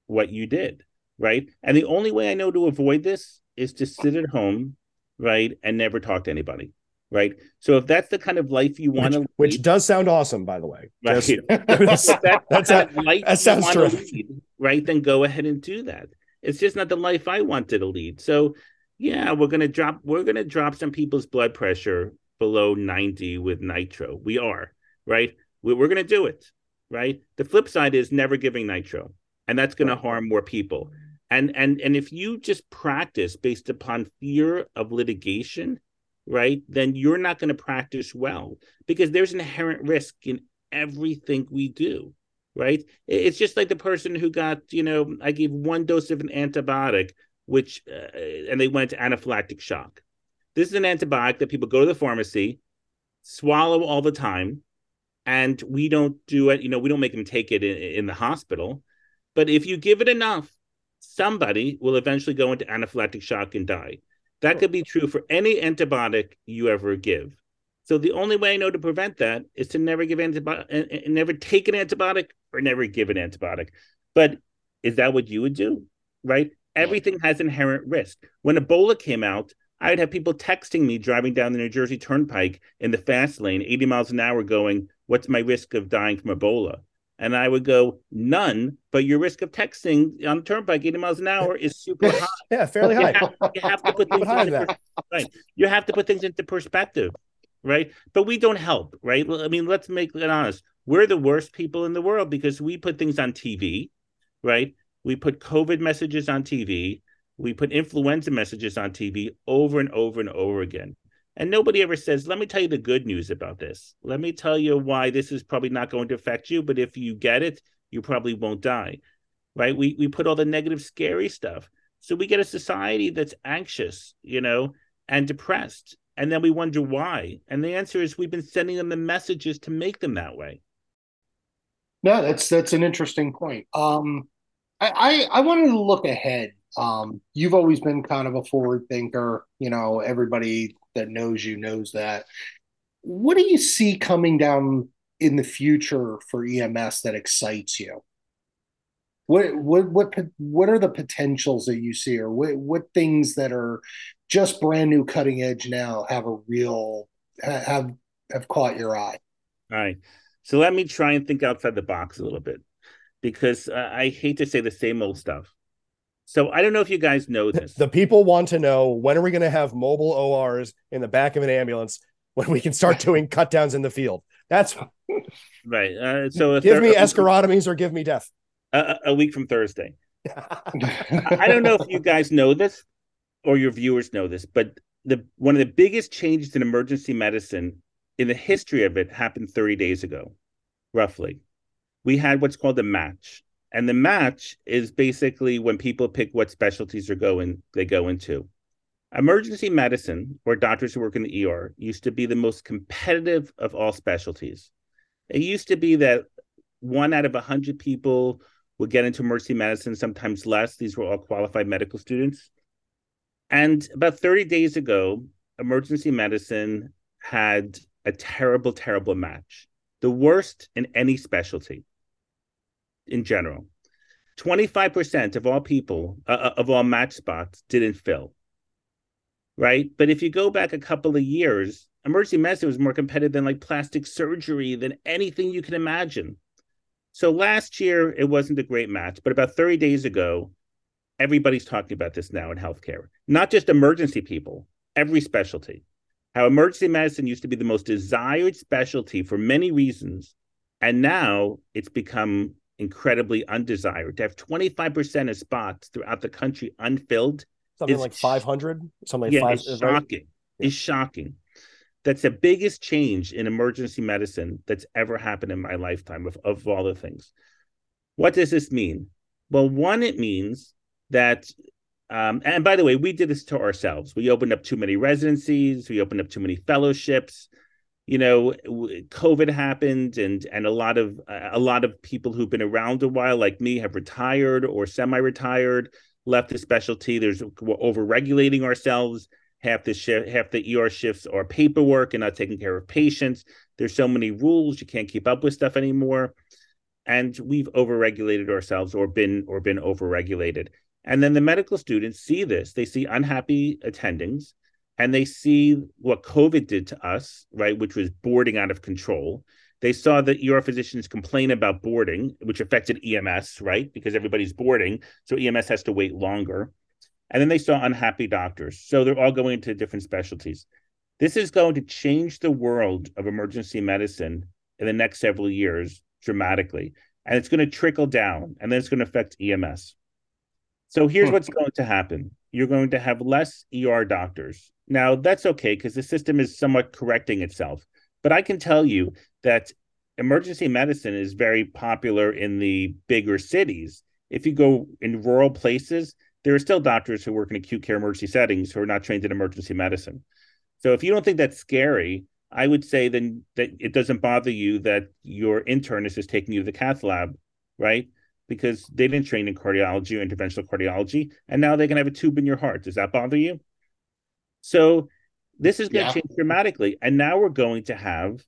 what you did right? And the only way I know to avoid this is to sit at home, right, and never talk to anybody, right? So if that's the kind of life you want to, which does sound awesome, by the way, [laughs] right? Just, [laughs] that's, that, that's a, that sounds terrific, right? Then go ahead and do that. It's just not the life I wanted to lead. So yeah, we're gonna drop we're gonna drop some people's blood pressure below 90 with nitro. We are, right? We're gonna do it, right? The flip side is never giving nitro, and that's gonna harm more people and and and if you just practice based upon fear of litigation right then you're not going to practice well because there's inherent risk in everything we do right? It's just like the person who got you know i gave one dose of an antibiotic which uh, and they went to anaphylactic shock. This is an antibiotic that people go to the pharmacy swallow all the time and we don't do it you know we don't make them take it in, in the hospital. But if you give it enough somebody will eventually go into anaphylactic shock and die. That could be true for any antibiotic you ever give. So the only way I know to prevent that is to never give antibiotic, uh, uh, uh, never take an antibiotic or never give an antibiotic. But is that what you would do? Right? Everything has inherent risk. When Ebola came out, I'd have people texting me driving down the New Jersey Turnpike in the fast lane, 80 miles an hour, going, What's my risk of dying from Ebola? And I would go, None, but your risk of texting on the turnpike 80 miles an hour is super [laughs] high. yeah, fairly high. You have, you have to put [laughs] things into, right. You have to put things into perspective, right? But we don't help, right? I mean, let's make it honest. We're the worst people in the world because we put things on TV, right? We put COVID messages on TV we put influenza messages on TV over and over and over again. And nobody ever says, let me tell you the good news about this. Let me tell you why this is probably not going to affect you, but if you get it, you probably won't die. Right? We we put all the negative, scary stuff. So we get a society that's anxious, you know, and depressed. And then we wonder why. And the answer is we've been sending them the messages to make them that way. No, that's that's an interesting point. Um I, I, I wanted to look ahead um, you've always been kind of a forward thinker. You know, everybody that knows you knows that. What do you see coming down in the future for EMS that excites you? What what what what are the potentials that you see, or what what things that are just brand new, cutting edge now have a real have have caught your eye? All right. So let me try and think outside the box a little bit because uh, I hate to say the same old stuff. So I don't know if you guys know this. The people want to know when are we going to have mobile ORs in the back of an ambulance when we can start doing cut downs in the field. That's right. Uh, so give me escharotomies or give me death. A, a week from Thursday. [laughs] I don't know if you guys know this or your viewers know this, but the one of the biggest changes in emergency medicine in the history of it happened 30 days ago, roughly. We had what's called a match. And the match is basically when people pick what specialties are going they go into. Emergency medicine, or doctors who work in the ER, used to be the most competitive of all specialties. It used to be that one out of a hundred people would get into emergency medicine, sometimes less. These were all qualified medical students. And about 30 days ago, emergency medicine had a terrible, terrible match, the worst in any specialty in general. 25% of all people, uh, uh, of all match spots, didn't fill. Right. But if you go back a couple of years, emergency medicine was more competitive than like plastic surgery, than anything you can imagine. So last year, it wasn't a great match. But about 30 days ago, everybody's talking about this now in healthcare, not just emergency people, every specialty. How emergency medicine used to be the most desired specialty for many reasons. And now it's become incredibly undesired. To have 25% of spots throughout the country unfilled. Something like 500? Something like yeah, five, it's shocking. Yeah. It's shocking. That's the biggest change in emergency medicine that's ever happened in my lifetime of, of all the things. What does this mean? Well, one, it means that um, and by the way, we did this to ourselves. We opened up too many residencies. We opened up too many fellowships you know covid happened and and a lot of a lot of people who've been around a while like me have retired or semi-retired left the specialty. There's we're over regulating ourselves. Half the shift half the er shifts are paperwork and not taking care of patients. There's so many rules. You can't keep up with stuff anymore. And we've over-regulated ourselves or been or been over-regulated. And then the medical students see this. They see unhappy attendings and they see what COVID did to us, right, which was boarding out of control. They saw that ER physicians complain about boarding, which affected EMS, right, because everybody's boarding, so EMS has to wait longer. And then they saw unhappy doctors, so they're all going into different specialties. This is going to change the world of emergency medicine in the next several years dramatically, and it's going to trickle down, and then it's going to affect EMS. So here's hmm. what's going to happen you're going to have less ER doctors. Now, that's okay because the system is somewhat correcting itself. But I can tell you that emergency medicine is very popular in the bigger cities. If you go in rural places, there are still doctors who work in acute care emergency settings who are not trained in emergency medicine. So if you don't think that's scary, I would say then that it doesn't bother you that your internist is taking you to the cath lab, right? Because they didn't train in cardiology or interventional cardiology, and now they can have a tube in your heart. Does that bother you? So this is going yeah. to change dramatically, and now we're going to have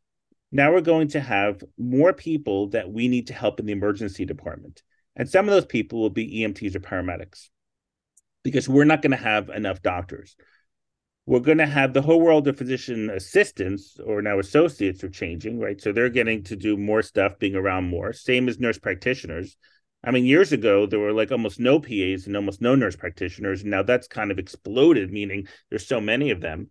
now we're going to have more people that we need to help in the emergency department, and some of those people will be EMTs or paramedics. because we're not going to have enough doctors. We're going to have the whole world of physician assistants or now associates are changing, right? So they're getting to do more stuff, being around more. Same as nurse practitioners. I mean, years ago there were like almost no PAs and almost no nurse practitioners. And now that's kind of exploded, meaning there's so many of them.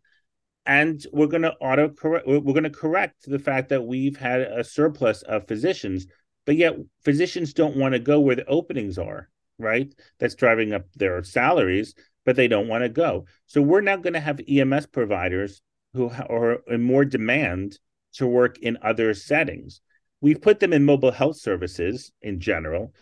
And we're going to auto correct. We're going to correct the fact that we've had a surplus of physicians, but yet physicians don't want to go where the openings are right? That's driving up their salaries, but they don't want to go. So we're now going to have EMS providers who are in more demand to work in other settings. We've put them in mobile health services in general.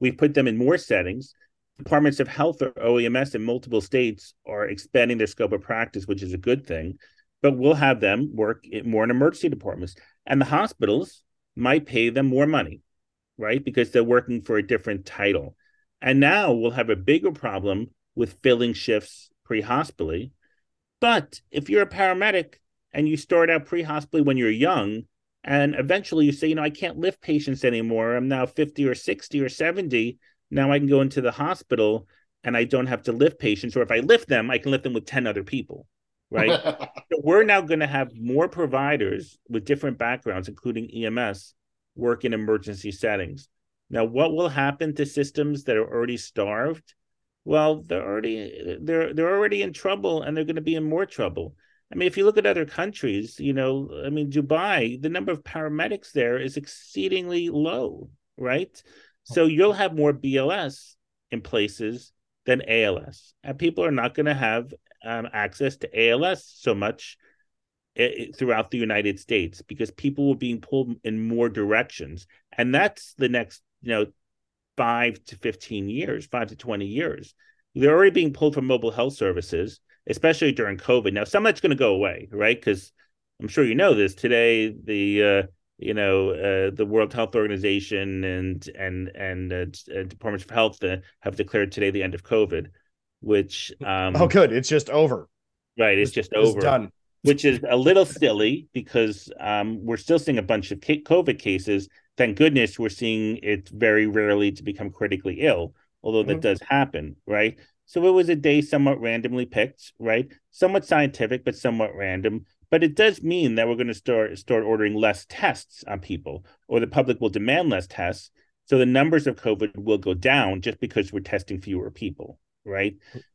We've put them in more settings. Departments of health or OEMS in multiple states are expanding their scope of practice, which is a good thing. But we'll have them work more in emergency departments. And the hospitals might pay them more money, right? Because they're working for a different title. And now we'll have a bigger problem with filling shifts pre hospitally. But if you're a paramedic and you start out pre hospitally when you're young, and eventually you say, you know, I can't lift patients anymore. I'm now 50 or 60 or 70. Now I can go into the hospital and I don't have to lift patients. Or if I lift them, I can lift them with 10 other people. Right. [laughs] so we're now going to have more providers with different backgrounds, including EMS, work in emergency settings. Now, what will happen to systems that are already starved? Well, they're already they're they're already in trouble, and they're going to be in more trouble. I mean, if you look at other countries, you know, I mean, Dubai, the number of paramedics there is exceedingly low, right? So you'll have more BLS in places than ALS, and people are not going to have um, access to ALS so much eh, throughout the United States because people will be pulled in more directions, and that's the next you know, five to 15 years, five to 20 years. They're already being pulled from mobile health services, especially during COVID. Now, some of that's going to go away, right? Because I'm sure you know this today. The uh, you know uh, the World Health Organization and and and uh, Departments of Health uh, have declared today the end of COVID, which um, oh, good, it's just over. Right, it's, it's just over. It's done. Which is a little silly because um, we're still seeing a bunch of COVID cases, thank goodness we're seeing it very rarely to become critically ill, although mm-hmm. that does happen, right? So it was a day somewhat randomly picked, right? Somewhat scientific, but somewhat random. But it does mean that we're going to start start ordering less tests on people, or the public will demand less tests. So the numbers of COVID will go down just because we're testing fewer people, right?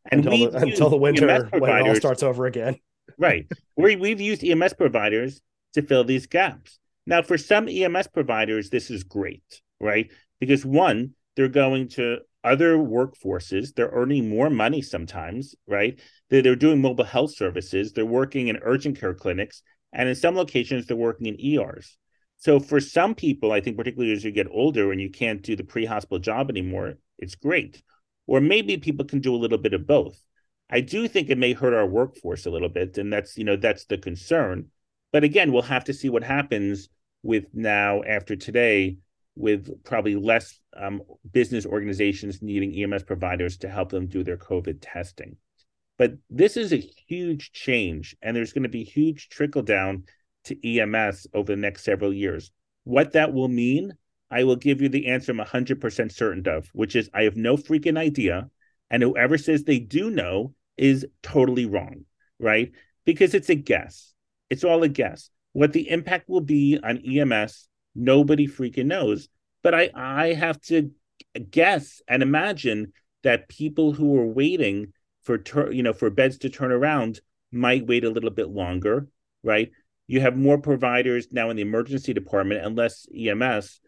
And until, the, until the winter when it all starts over again. [laughs] right. we we've used EMS providers to fill these gaps. Now, for some EMS providers, this is great, right? Because one, they're going to other workforces, they're earning more money sometimes, right? They're, they're doing mobile health services, they're working in urgent care clinics, and in some locations, they're working in ERs. So, for some people, I think, particularly as you get older and you can't do the pre hospital job anymore, it's great. Or maybe people can do a little bit of both. I do think it may hurt our workforce a little bit, and that's you know that's the concern. But again, we'll have to see what happens with now after today with probably less um, business organizations needing EMS providers to help them do their COVID testing. But this is a huge change, and there's going to be huge trickle down to EMS over the next several years. What that will mean, I will give you the answer I'm 100% certain of, which is I have no freaking idea. And whoever says they do know is totally wrong, right? Because it's a guess. It's all a guess. What the impact will be on EMS, nobody freaking knows. But I, I have to guess and imagine that people who are waiting for tur- you know for beds to turn around might wait a little bit longer, right? You have more providers now in the emergency department and less EMS,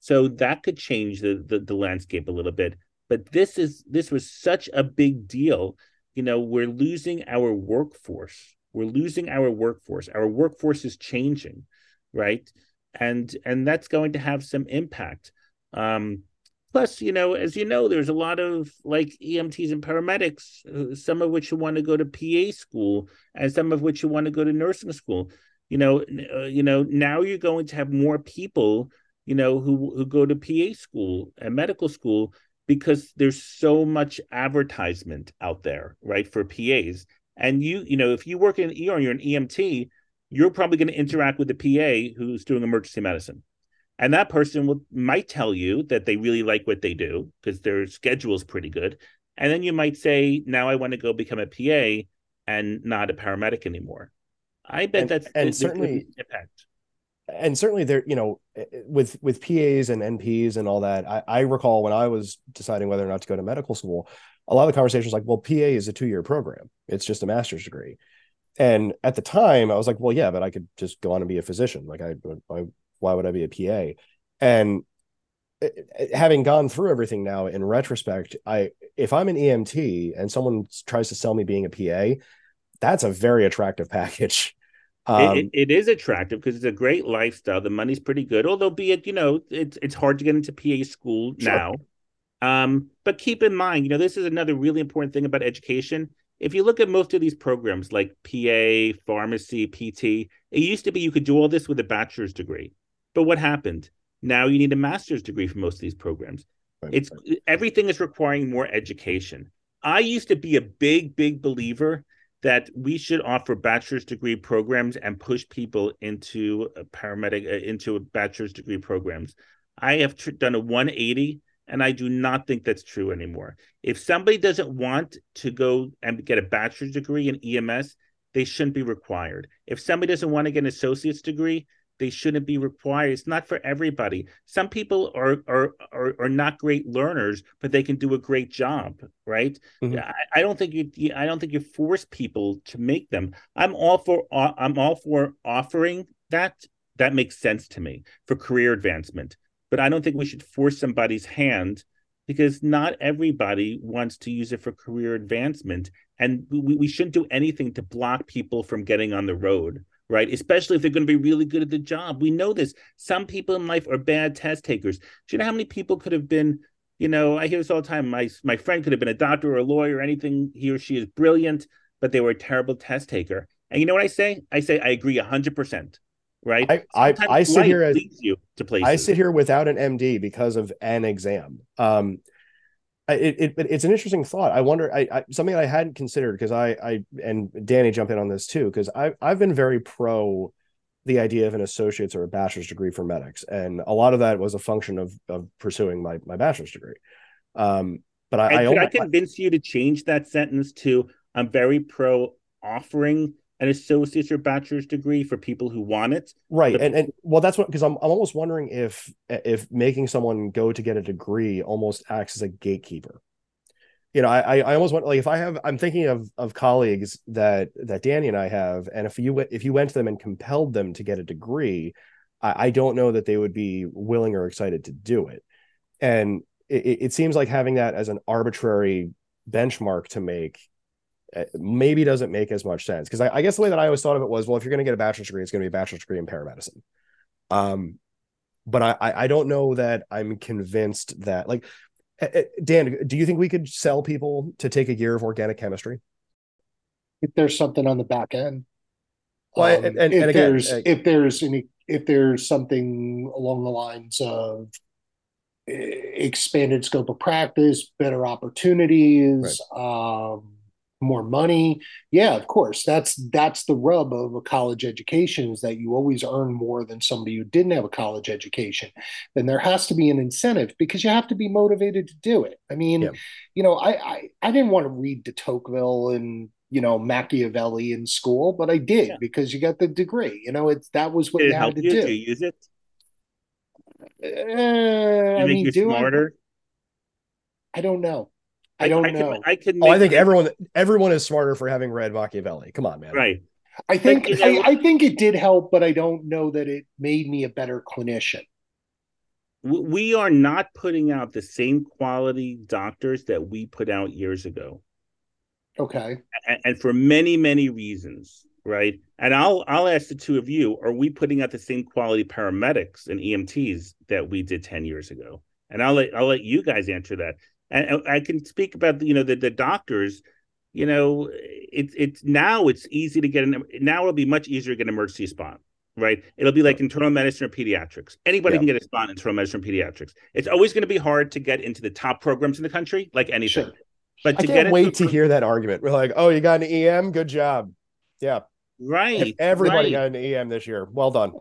so that could change the, the the landscape a little bit. But this is this was such a big deal. You know, we're losing our workforce we're losing our workforce. Our workforce is changing, right? And and that's going to have some impact. Um, plus, you know, as you know, there's a lot of like EMTs and paramedics, uh, some of which want to go to PA school, and some of which want to go to nursing school. You know, uh, you know, now you're going to have more people, you know, who who go to PA school and medical school because there's so much advertisement out there, right, for PAs. And you, you know, if you work in ER you're an EMT, you're probably going to interact with the PA who's doing emergency medicine. And that person will might tell you that they really like what they do because their schedule is pretty good. and then you might say, now I want to go become a PA and not a paramedic anymore. I bet And- that's and there's certainly- impact. and certainly there you know eh, eh, with with pas and nps and all that I, I recall when i was deciding whether or not to go to medical school a lot of the conversations like well pa is a two-year program it's just a master's degree and at the time i was like well yeah but i could just go on and be a physician like i why, why would i be a pa and having gone through everything now in retrospect i if i'm an emt and someone tries to sell me being a pa that's a very attractive [laughs] package It- um, it, it is attractive because it's a great lifestyle. The money's pretty good, although be it, you know, it's it's hard to get into PA school Sure. now. Um, but keep in mind, you know, this is another really important thing about education. If you look at most of these programs like PA, pharmacy, PT, it used to be you could do all this with a bachelor's degree. But what happened? Now you need a master's degree for most of these programs. Right. It's everything is requiring more education. I used to be a big, big believer that we should offer bachelor's degree programs and push people into a paramedic uh, into a bachelor's degree programs. I have tr- done a 180 and I do not think that's true anymore. If somebody doesn't want to go and get a bachelor's degree in EMS, they shouldn't be required. If somebody doesn't want to get an associate's degree, they shouldn't be required. It's not for everybody. Some people are are are, are not great learners, but they can do a great job, right? Mhm. I, I don't think you you- I don't think you force people to make them. I'm all for uh, I'm all for offering that. That makes sense to me for career advancement. But I don't think we should force somebody's hand because not everybody wants to use it for career advancement. And we, we shouldn't do anything to block people from getting on the road, right? Especially if they're going to be really good at the job. We know this. Some people in life are bad test takers. Do you know how many people could have been, you know, I hear this all the time. My my friend could have been a doctor or a lawyer or anything. He or she is brilliant, but they were a terrible test taker. And you know what I say? I say I agree hundred percent. Right? I, I, I sit here as you to places. I sit here without an MD because of an exam. Um, it, it it's an interesting thought. I wonder, I, I something I hadn't considered because I, I and Danny jump in on this too because I I've been very pro the idea of an associate's or a bachelor's degree for medics, and a lot of that was a function of of pursuing my my bachelor's degree. Um, but I, I, could I convince you to change that sentence to I'm very pro offering an associate's or bachelor's degree for people who want it? right the- and and well that's what because I'm I'm almost wondering if if making someone go to get a degree almost acts as a gatekeeper. You know, I I almost want like if I have I'm thinking of of colleagues that that Danny and I have, and if you if you went to them and compelled them to get a degree, I, I don't know that they would be willing or excited to do it. And it, it seems like having that as an arbitrary benchmark to make maybe doesn't make as much sense. Because I, I guess the way that I always thought of it was well if you're going to get a bachelor's degree it's going to be a bachelor's degree in paramedicine. Um but I I I don't know that I'm convinced that like uh, uh, Dan do you think we could sell people to take a year of organic chemistry? If there's something on the back end. Well, Um, and- and- if and again, there's uh, if there's any if there's something along the lines of eh, expanded scope of practice, better opportunities, um, more money, yeah, of course. That's that's the rub of a college education is that you always earn more than somebody who didn't have a college education. Then there has to be an incentive because you have to be motivated to do it. I mean, Yeah. you know, I, I I didn't want to read de Tocqueville and you know Machiavelli in school, but I did Yeah. because you got the degree. You know, it's that was what Did you had to you? do. You use it? Uh, Did I mean, you do I? I don't know. I don't I know. Can, I can. oh I make- think everyone everyone is smarter for having read Machiavelli come on man right. I think you know- I, I think it did help, but I don't know that it made me a better clinician. We are not putting out the same quality doctors that we put out years ago. Okay. and, and for many many reasons right and i'll i'll ask the two of you are we putting out the same quality paramedics and emts that we did 10 years ago and i'll let i'll let you guys answer that and, i can speak about you know the, the doctors you know it's it's now it's easy to get an now it'll be much easier to get an emergency spot right? It'll be like internal medicine or pediatrics. Anybody Yeah. can get a spot in internal medicine or pediatrics. It's always going to be hard to get into the top programs in the country like anything. Sure. but I to get can't wait to hear that argument. We're like oh you got an EM good job. Yeah. Right. everybody right. got an EM this year well done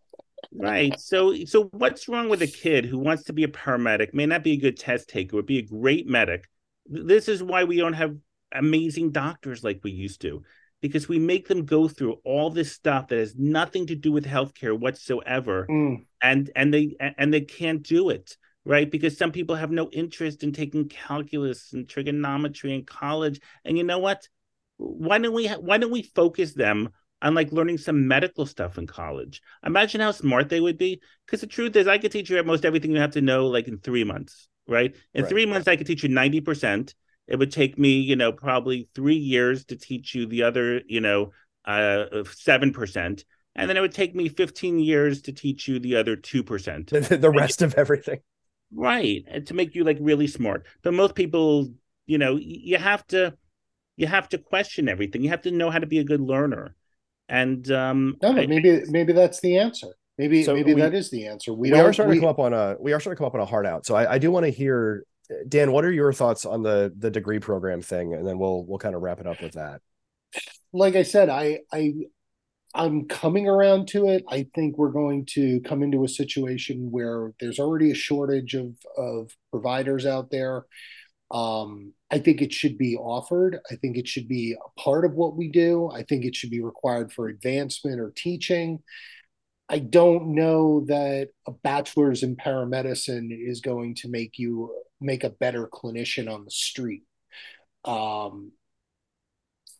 Right. So so what's wrong with a kid who wants to be a paramedic, may not be a good test taker, would be a great medic, This is why we don't have amazing doctors like we used to because we make them go through all this stuff that has nothing to do with healthcare whatsoever mm. and and they and they can't do it right because some people have no interest in taking calculus and trigonometry in college and you know what why don't we why don't we focus them on like learning some medical stuff in college. Imagine how smart they would be because the truth is i could teach you almost everything you have to know like in three months right? In right. three months i could teach you 90% it would take me you know probably three years to teach you the other you know uh 7% and then it would take me 15 years to teach you the other 2% the, the rest of everything. Right and to make you like really smart. But most people you know you have to you have to question everything. You have to know how to be a good learner and um no, I, maybe maybe that's the answer maybe so maybe we, that is the answer we, we are starting we, to come up on a we are starting to come up on a hard out so i, I do want to hear Dan, what are your thoughts on the the degree program thing, and then we'll we'll kind of wrap it up with that. Like I said, I I I'm coming around to it. I think we're going to come into a situation where there's already a shortage of of providers out there. Um, I think it should be offered. I think it should be a part of what we do. I think it should be required for advancement or teaching. I don't know that a bachelor's in paramedicine is going to make you make a better clinician on the street. Um,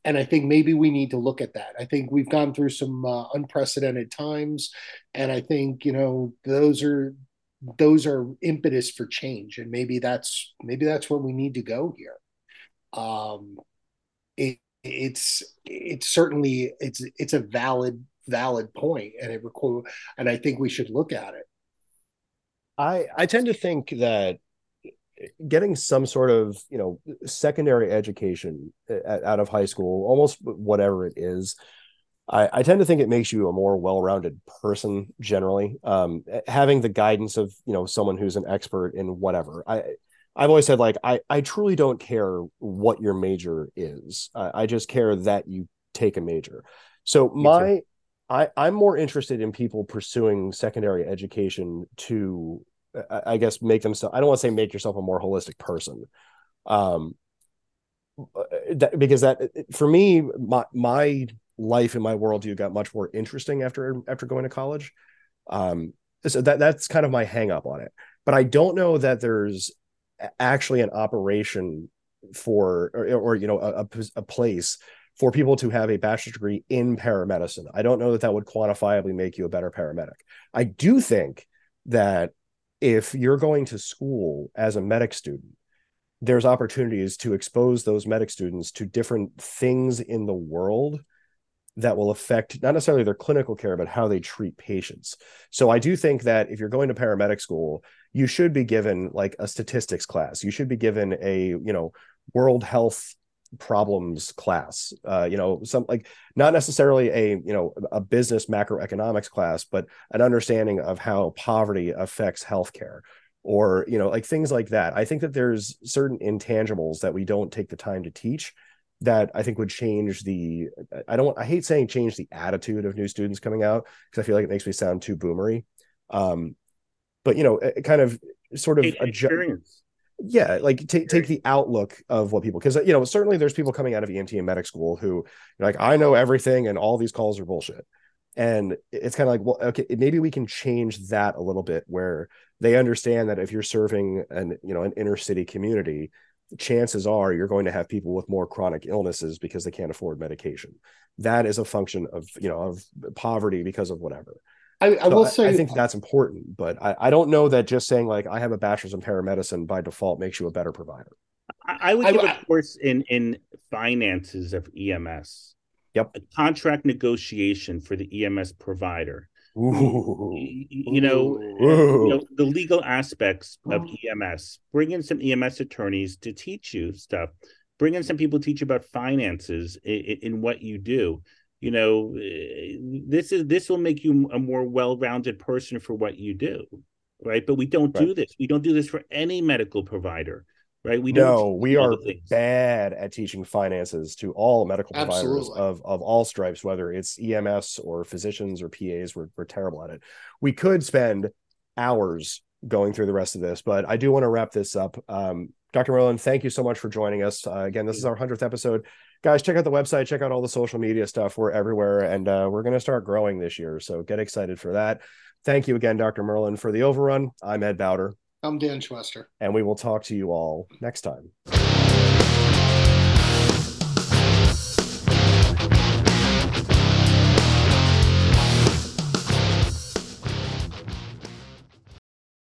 and I think maybe we need to look at that. I think we've gone through some uh, unprecedented times, and I think you know those are those are impetus for change, and maybe that's maybe that's where we need to go here. Um, it, it's it's certainly it's it's a valid valid point, and it record and I think we should look at it. I I tend to think that getting some sort of you know secondary education out of high school almost whatever it is I, I tend to think it makes you a more well-rounded person generally um, having the guidance of you know someone who's an expert in whatever i i've always said like i i truly don't care what your major is i, I just care that you take a major so Me my too. I, I'm more interested in people pursuing secondary education to I guess make themselves I don't want to say make yourself a more holistic person. Um that, because that for me my my life in my worldview got much more interesting after after going to college. Um so that that's kind of my hang up on it. But I don't know that there's actually an operation for or, or you know a, a place for people to have a bachelor's degree in paramedicine. I don't know that that would quantifiably make you a better paramedic. I do think that if you're going to school as a medic student, there's opportunities to expose those medic students to different things in the world that will affect not necessarily their clinical care, but how they treat patients. So I do think that if you're going to paramedic school, you should be given like a statistics class. You should be given a, you know, world health problems class uh, you know some like not necessarily a you know a business macroeconomics class but an understanding of how poverty affects healthcare or you know like things like that i think that there's certain intangibles that we don't take the time to teach that i think would change the i don't i hate saying change the attitude of new students coming out because i feel like it makes me sound too boomery. Um but you know kind of sort of experience. yeah like take take the outlook of what people because you know certainly there's people coming out of emt and medic school who like i know everything and all these calls are bullshit. And it's kind of like well okay maybe we can change that a little bit where they understand that if you're serving an you know an inner city community chances are you're going to have people with more chronic illnesses because they can't afford medication that is a function of you know of poverty because of whatever I, I so will say I, think that's important, but I, I don't know that just saying like I have a bachelor's in paramedicine by default makes you a better provider. I, I would give a course in in finances of EMS. Yep. A contract negotiation for the EMS provider. Ooh. You, you, know, you, know, the legal aspects of EMS. Bring in some EMS attorneys to teach you stuff. Bring in some people to teach you about finances in, in what you do you know eh, this is this will make you a more well-rounded person for what you do right but we don't right. do this we don't do this for any medical provider right? We no, we are bad at teaching finances to all medical Absolutely. providers of of all stripes, whether it's EMS or physicians or PAs. We're we're terrible at it. We could spend hours going through the rest of this, but I do want to wrap this up. Um, Dr. Merlin, thank you so much for joining us. Uh, again, this is our 100th episode. Guys, check out the website, check out all the social media stuff. We're everywhere, and uh, we're going to start growing this year. So get excited for that. Thank you again, Dr. Merlin, for the overrun. I'm Ed Bowder. I'm Dan Schwester. And we will talk to you all next time.